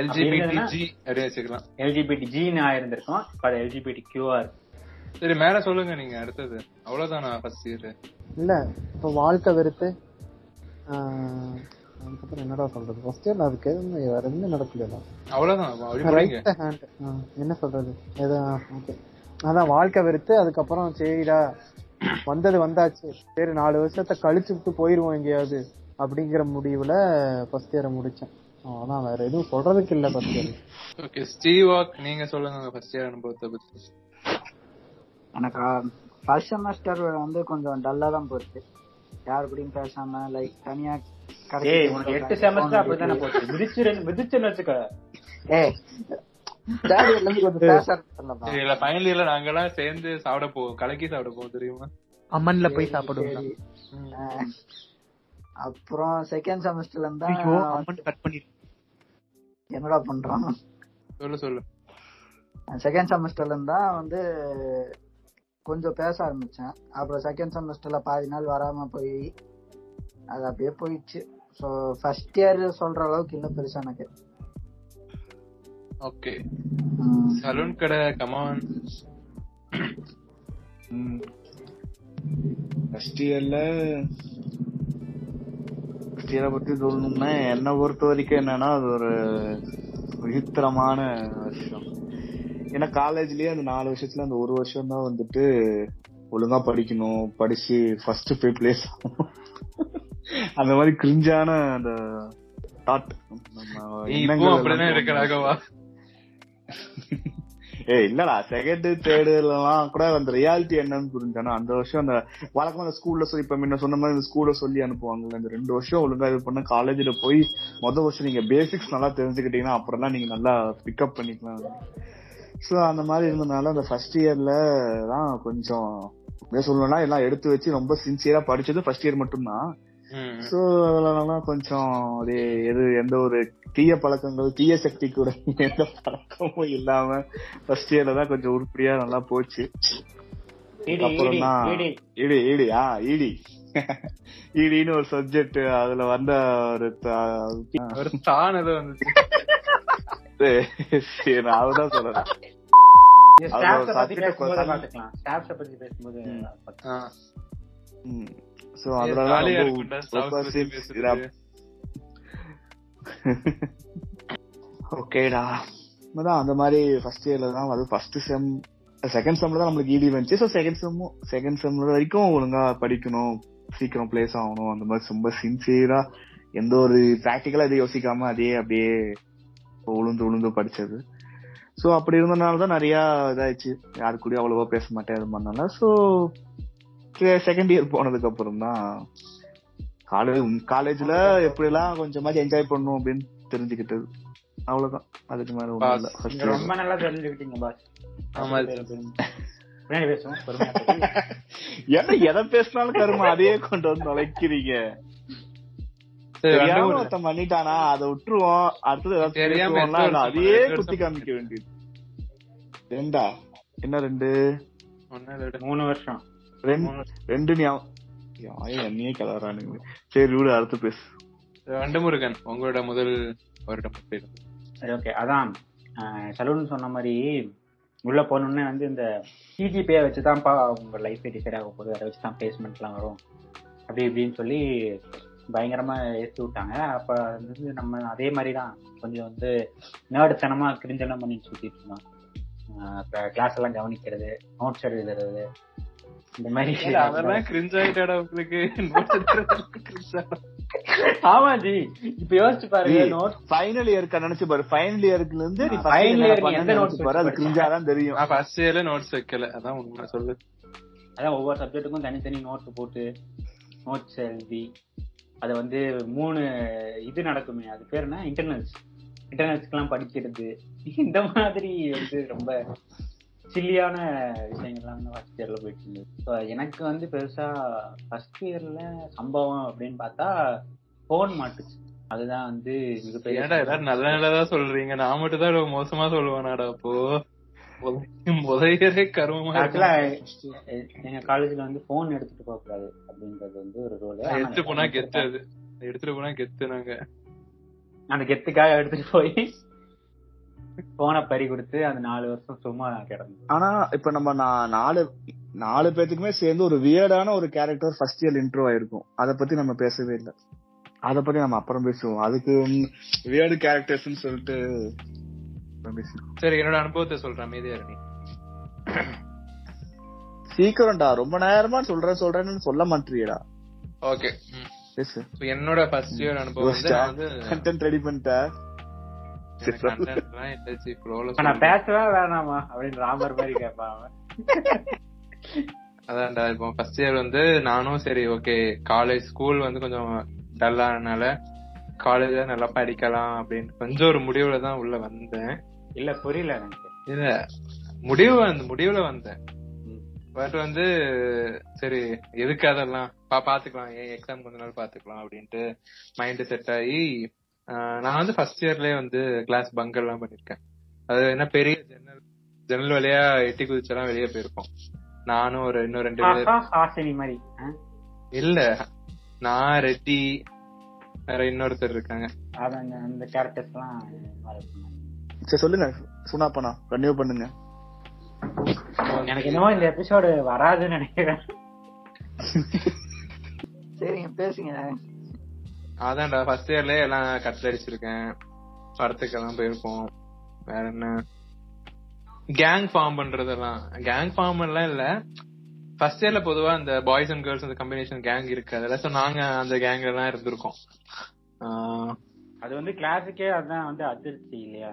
எல்ஜிபிடி ஜி அப்படியே வச்சுக்கலாம் எல்ஜிபிடி ஜின்னு ஆயிருந்திருக்கும். இப்ப அது எல்ஜிபிடி கியூஆர் சரி மேல சொல்லுங்க நீங்க அடுத்தது. அவ்வளவுதானா ஃபர்ஸ்ட் இயர் இல்ல இப்ப வாழ்க்கை வெறுத்து அதுக்கப்புறம் என்னடா சொல்றது? ஃபர்ஸ்ட் இயர்ல அதுக்கு எதுவுமே வேற எதுவுமே நடக்கல அவ்வளவுதான் என்ன சொல்றது? ஏதோ ஓகே. அதான் வாழ்க்கை வெறுத்து அதுக்கப்புறம் சரிடா வந்தது வந்தாச்சு. சரி நாலு வருஷத்தை கழிச்சு விட்டு போயிருவோம் எங்கேயாவது அப்படிங்கிற முடிவுல ஃபர்ஸ்ட் இயரை முடிச்சேன். அதான் வேற எதுவும் சொல்றதுக்கு இல்ல ஃபர்ஸ்ட் இயர் ஓகே ஸ்டீவாக் நீங்க சொல்லுங்க ஃபர்ஸ்ட் இயர் அனுபவத்தை பத்தி. எனக்கு ஃபர்ஸ்ட் செமஸ்டர் வந்து கொஞ்சம் டல்லா தான் போச்சு. யார் கூடயும் பேசாம லைக் தனியா ஏய் உனக்கு எட்டு செமஸ்டர் அப்படித்தானே போச்சு? விதிச்சு ரெண்டு- விதிச்சுன்னு வச்சுக்க. ஏய் ஃபைனல் இயர்ல நாங்க எல்லாம் சேர்ந்து சாப்பிட போவோம் கலக்கி சாப்பிட போவோம் தெரியுமா? அம்மன்ல போய் சாப்பிடுவோம் அப்புறம் செகண்ட் செமஸ்டர்ல இருந்தா அம்மன் கட் பண்ணி என்னடா பண்றோம்? சொல்லு சொல்லு. செகண்ட் செமஸ்டர்ல இருந்தா வந்து கொஞ்சம் பேச ஆரம்பிச்சேன். அப்புறம் செகண்ட் செமஸ்டர்ல பாதி நாள் வராம போய் அது அப்படியே போயிடுச்சு. ஸோ ஃபர்ஸ்ட் இயர் சொல்ற அளவுக்கு இல்ல பெருசா எனக்கு. ஓகே சலூன் கடை கமான் ஃபர்ஸ்ட் இயர்ல ஃபர்ஸ்ட் இயரை பத்தி சொல்லணும்னா என்னை பொறுத்த வரைக்கும் என்னன்னா அது ஒரு விசித்திரமான வருஷம் ஏன்னா காலேஜ்லயே அந்த நாலு வருஷத்துல அந்த ஒரு வருஷம் தான் வந்துட்டு ஒழுங்கா படிக்கணும். படிச்சு ஃபர்ஸ்ட் போய் பிளேஸ் அந்த மாதிரி கிரிஞ்சான அந்த தாட் அப்படிதான் ஏய் இல்லடா செகண்ட் தேர்டு எல்லாம் கூட அந்த ரியாலிட்டி என்னன்னு புரிஞ்சானா அந்த வருஷம் அந்த வழக்கமா அந்த ஸ்கூல்ல சொல்லி இப்ப முன்ன சொன்ன மாதிரி இந்த ஸ்கூல்ல சொல்லி அனுப்புவாங்கல்ல இந்த ரெண்டு வருஷம் ஒழுங்கா இது பண்ண காலேஜ்ல போய் மொத வருஷம் நீங்க பேசிக்ஸ் நல்லா தெரிஞ்சுக்கிட்டீங்கன்னா அப்புறம் நீங்க நல்லா பிக்கப் பண்ணிக்கலாம். சோ அந்த மாதிரி இருந்தனால அந்த ஃபர்ஸ்ட் இயர்ல தான் கொஞ்சம் சொல்லணும்னா எல்லாம் எடுத்து வச்சு ரொம்ப சின்சியரா படிச்சது ஃபர்ஸ்ட் இயர் மட்டும்தான். சோ அதெல்லாம் கொஞ்சம் அது எது எந்த ஒரு தீய பழக்கங்கள் தீய சக்தி கூட எந்த பழக்கமும் இல்லாம ஃபர்ஸ்ட் இயர்ல தான் கொஞ்சம் உருப்படியா நல்லா போச்சு அப்புறம். இடி இடி ஆ இடி இடின்னு ஒரு சப்ஜெக்ட் அதுல வந்த ஒரு ஒரு வந்துச்சு சரி, நான் அதுதான் சொல்றேன். சோ. இதா- ஓகேடா அதான் அந்த மாதிரி ஃபர்ஸ்ட் இயர்ல தான் அது ஃபர்ஸ்ட் செம் செகண்ட் செம்ல தான் நம்மளுக்கு ஈடி வந்துச்சு ஸோ செகண்ட் செம்மும் செகண்ட் செம்ல வரைக்கும் ஒழுங்கா படிக்கணும் சீக்கிரம் பிளேஸ் ஆகணும் அந்த மாதிரி ரொம்ப சின்சியரா எந்த ஒரு ப்ராக்டிக்கலா எதையும் யோசிக்காம அதே அப்படியே உளுந்து உளுந்து படிச்சது. ஸோ அப்படி இருந்தனால தான் நிறைய இதாயிடுச்சு. யாரு கூடயும் அவ்வளவா பேச மாட்டேன் அது பண்ணனால ஸோ செகண்ட் இயர் போனதுக்கு அப்புறம் தான் காலேஜ் காலேஜ்ல எப்படிலாம் கொஞ்சமாச்சும் என்ஜாய் பண்ணும் அப்படின்னு தெரிஞ்சுக்கிட்டது. அவ்வளவுதான். அதுக்கு மேல. ரொம்ப நல்லா தெரிஞ்சுக்கிட்டீங்க பாஸ். ஆமா. எதை பேசினாலும் கருமா அதையே கொண்டு வந்து நுழைக்கிறீங்க. தெரியாம. ஒருத்தன் பண்ணிட்டானா அதை விட்டுருவோம். அடுத்தது ஏதாவது அதையே குத்தி காமிக்க வேண்டியது. ரெண்டா? என்ன ரெண்டு. மூணு வருஷம். ரெண்டு என்னையே கலரானுங்க சரி விடு அடுத்து பேசு. ரெண்டு முருகன் உங்களோட முதல் வருடம் ஓகே. அதான் சலூன் சொன்ன மாதிரி உள்ள போனோடனே வந்து இந்த சிஜிபியை வச்சுதான்ப்பா உங்க லைஃப் டிசைட் ஆக போகுது. அதை வச்சு தான் பிளேஸ்மெண்ட்லாம் வரும். அப்படி இப்படின்னு சொல்லி பயங்கரமா ஏற்றி விட்டாங்க. அப்ப வந்து நம்ம அதே மாதிரி தான் கொஞ்சம் வந்து நேடுத்தனமா கிரிஞ்செல்லாம் பண்ணிட்டு சுத்திட்டு இருந்தோம். கிளாஸ் எல்லாம் கவனிக்கிறது நோட்ஸ் எழுதுறது இந்த மாதிரி அதெல்லாம் கிரிஞ்ச் ஆயிட்டாடா உங்களுக்கு. ஆமா ஜி இப்ப யோசிச்சு பாருங்க ஜி, நோட் ஃபைனல் இயருக்கு நினைச்சு பாரு ஃபைனல் இயர்க்குல இருந்து நீ நீ பண்ண எந்த notes நினைச்சு பாரு அது கிரிஞ்சா தான் தெரியும். ஃபர்ஸ்ட் இயர்ல நோட்ஸ் வைக்கல. அதான் உண்மை சொல்லு. அதான் ஒவ்வொரு சப்ஜெக்ட்டுக்கும் தனித்தனி நோட் போட்டு நோட்ஸ் எழுதி அதை வந்து மூணு இது நடக்குமே. அது பேர் என்ன? இன்டர்னல்ஸ் இன்டர்னல்ஸ்க்கெல்லாம் படிக்கிறது. இந்த மாதிரி வந்து ரொம்ப சில்லியான விஷயங்கள்லாம் வந்து ஃபஸ்ட் இயரில் போயிட்டு இருந்தது. ஸோ எனக்கு வந்து பெருசாக ஃபஸ்ட் இயரில் சம்பவம் அப்படின்னு பார்த்தா ஃபோன் மாட்டுச்சு. அதுதான் வந்து மிகப்பெரிய ஏன்டா எல்லாரும் நல்ல நல்லதா சொல்றீங்க? நான் மட்டும் தான் மோசமா சொல்லுவானாடா அப்போ. முதலியரே கருமமா ஆக்சுவலா. எங்க காலேஜ்ல வந்து போன் எடுத்துட்டு போக கூடாது அப்படின்றது வந்து ஒரு ரூல் எடுத்துட்டு போனா கெத்து அது. எடுத்துட்டு போனா கெத்து நாங்க. அந்த கெத்துக்காக எடுத்துட்டு போய் போனை பறி கொடுத்து அந்த நாலு வருஷம் சும்மா கிடந்தது. ஆனா இப்ப நம்ம நாலு நாலு பேத்துக்குமே சேர்ந்து ஒரு வியர்டான ஒரு கேரக்டர் ஃபர்ஸ்ட் இயர் இன்ட்ரோ ஆயிருக்கும். அத பத்தி நம்ம பேசவே இல்ல. அத பத்தி நம்ம அப்புறம் பேசுவோம். அதுக்கு வியர்டு கேரக்டர்ஸ் சொல்லிட்டு அப்புறம் பேசுவோம் சரி என்னோட அனுபவத்தை சொல்றேன் மீதியா நீ சீக்கிரம்டா ரொம்ப நேரமா சொல்றேன் சொல்றேன்னு சொல்ல மாட்டியடா ஓகே என்னோட ஃபர்ஸ்ட் இயர் அனுபவம் வந்து நான் வந்து கண்டென்ட் ரெடி பண்ணிட்ட. எனக்கு content எல்லாம் இல்ல, சி, flow ல இப்ப நான். பேசவே வேணாமா? அப்படின்னு ராமர் மாதிரி கேட்பான் அவன். அதான்டா இப்போ ஃபர்ஸ்ட் இயர் வந்து நானும் சரி ஓகே காலேஜ் ஸ்கூல் வந்து கொஞ்சம் டல்லானனால காலேஜ்ல நல்லா படிக்கலாம் அப்படின்னு கொஞ்சம் ஒரு முடிவுல தான் உள்ள வந்தேன். இல்ல புரியல எனக்கு. இல்ல முடிவு வந்து முடிவுல வந்தேன். பட் வந்து சரி எதுக்கு அதெல்லாம்? பா பாத்துக்கலாம். ஏன் எக்ஸாம் கொஞ்ச நாள் பாத்துக்கலாம் அப்படின்ட்டு மைண்ட் செட் ஆகி நான் வந்து ஃபர்ஸ்ட் இயர்லயே வந்து கிளாஸ் பங்க் எல்லாம் பண்ணிருக்கேன். அது என்ன பெரிய ஜன்னல் ஜன்னல் வழியா எட்டி குதிச்செல்லாம் வெளியே போயிருக்கோம் நானும் ஒரு இன்னும் ரெண்டு பேர்? இல்ல நான் ரெட்டி வேற இன்னொருத்தர் இருக்காங்க. அந்த- கேரக்டர்ஸ் எல்லாம் சரி சொல்லுங்க. சுனா பண்ணா கன்டினியூ பண்ணுங்க. எனக்கு என்னமோ இந்த எபிசோடு வராதுன்னு நினைக்கிறேன். சரிங்க பேசுங்க. அதான்டா ஃபர்ஸ்ட் இயர்லயே எல்லாம் கட்டில் அடிச்சிருக்கேன். படத்துக்கெல்லாம் போயிருக்கோம். வேற என்ன? கேங் ஃபார்ம் பண்றதெல்லாம். கேங் ஃபார்ம் எல்லாம் இல்ல. ஃபர்ஸ்ட் இயர்ல பொதுவா இந்த பாய்ஸ் அண்ட் கேர்ள்ஸ் அந்த கம்பினேஷன் கேங் இருக்கு அதெல்லாம் so நாங்க அந்த கேங்ல எல்லாம் இருந்திருக்கோம். அது வந்து கிளாஸுக்கே அதான் வந்து அதிர்ச்சி இல்லையா.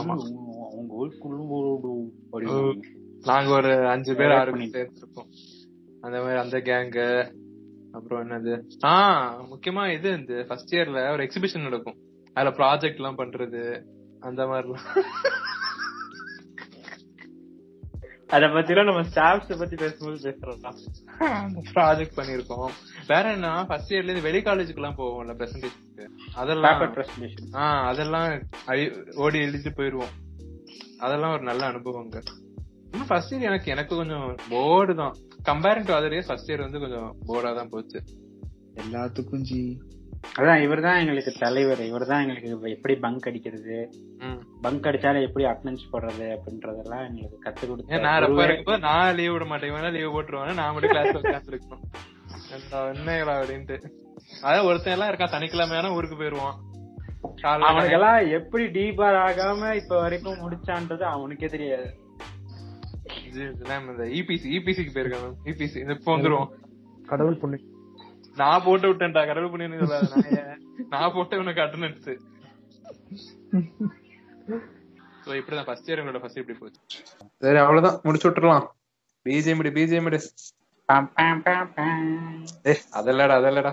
உங்க- உங்க ஊர் குழும்போடு அப்படின்னு நாங்க ஒரு அஞ்சு பேர் ஆறு பண்ணிட்டு. சேர்ந்துருக்கோம் அந்த மாதிரி அந்த கேங்கு அப்புறம் என்னது? ஆஹ் முக்கியமா இது இந்த ஃபர்ஸ்ட் இயர்ல ஒரு எக்ஸிபிஷன் நடக்கும். அதுல ப்ராஜெக்ட் எல்லாம் பண்றது அந்த மாதிரிலாம். அத பத்திலாம் நம்ம ஸ்டாஃப்ஸ் பத்தி பேசும்போது பேசுறோம் ப்ராஜெக்ட் பண்ணிருக்கோம். வேற என்ன ஃபர்ஸ்ட் இயர்ல இருந்து வெளி காலேஜுக்கு எல்லாம் போவோம்ல பிரசன்டேஷனுக்கு அதெல்லாம் பேப்பர் பிரசன்டேஷன் ஆஹ் அதெல்லாம் அழி- ஓடி எழுதிட்டு போயிருவோம். அதெல்லாம் ஒரு நல்ல அனுபவங்க ஃபர்ஸ்ட் இயர் எனக்கு எனக்கு கொஞ்சம் போர்டு தான். Comparing to other year first year வந்து கொஞ்சம் போர்டா தான் போச்சு. எல்லாத்துக்கும் ஜி. அதான் இவர்தான் எங்களுக்கு தலைவர். இவர்தான் எங்களுக்கு எப்படி பங்க் அடிக்கிறது? ம். பங்க் அடிச்சாலும் எப்படி அட்டனன்ஸ் போடுறது அப்படின்றதெல்லாம் எங்களுக்கு கத்து ஏன் நான் ரொம்ப கொடுத்து இருக்கும்போது நான் லீவ் விட மாட்டேன். லீவ் போட்டுருவாங்க நான் மட்டும் கிளாஸ்ல உட்காந்துருக்கணும் என்னங்களா அப்படின்ட்டு. அதான் ஒருத்தன் எல்லாம் இருக்கான். சனிக்கிழமையான ஊருக்கு போயிருவான். காலைல அவனுக்கெல்லாம் எப்படி டீபார் ஆகாம இப்ப வரைக்கும் முடிச்சான்றது அவனுக்கே தெரியாது. இந்த இபிசி இபிசிக்கு போயிருக்கான். இபிசி இந்த இப்போ வந்துருவோம் கடவுள் புண்ணு நான் போட்டு விட்டேன்டா. கடவுள் புண்ணியம் சொல்லாத. நான் போட்டு உனக்கு அட்டனன்ஸ் சோ இப்படிதான் ஃபர்ஸ்ட் இயர் எங்களோட ஃபர்ஸ்ட் இப்படி போச்சு. சரி அவ்வளவுதான். முடிச்சு விட்டுறலாம். பிஜிஎம் பிஜிஎம் பாம், பாம், பாம், பாம். ஏய் அதல்லடா அதல்லடா.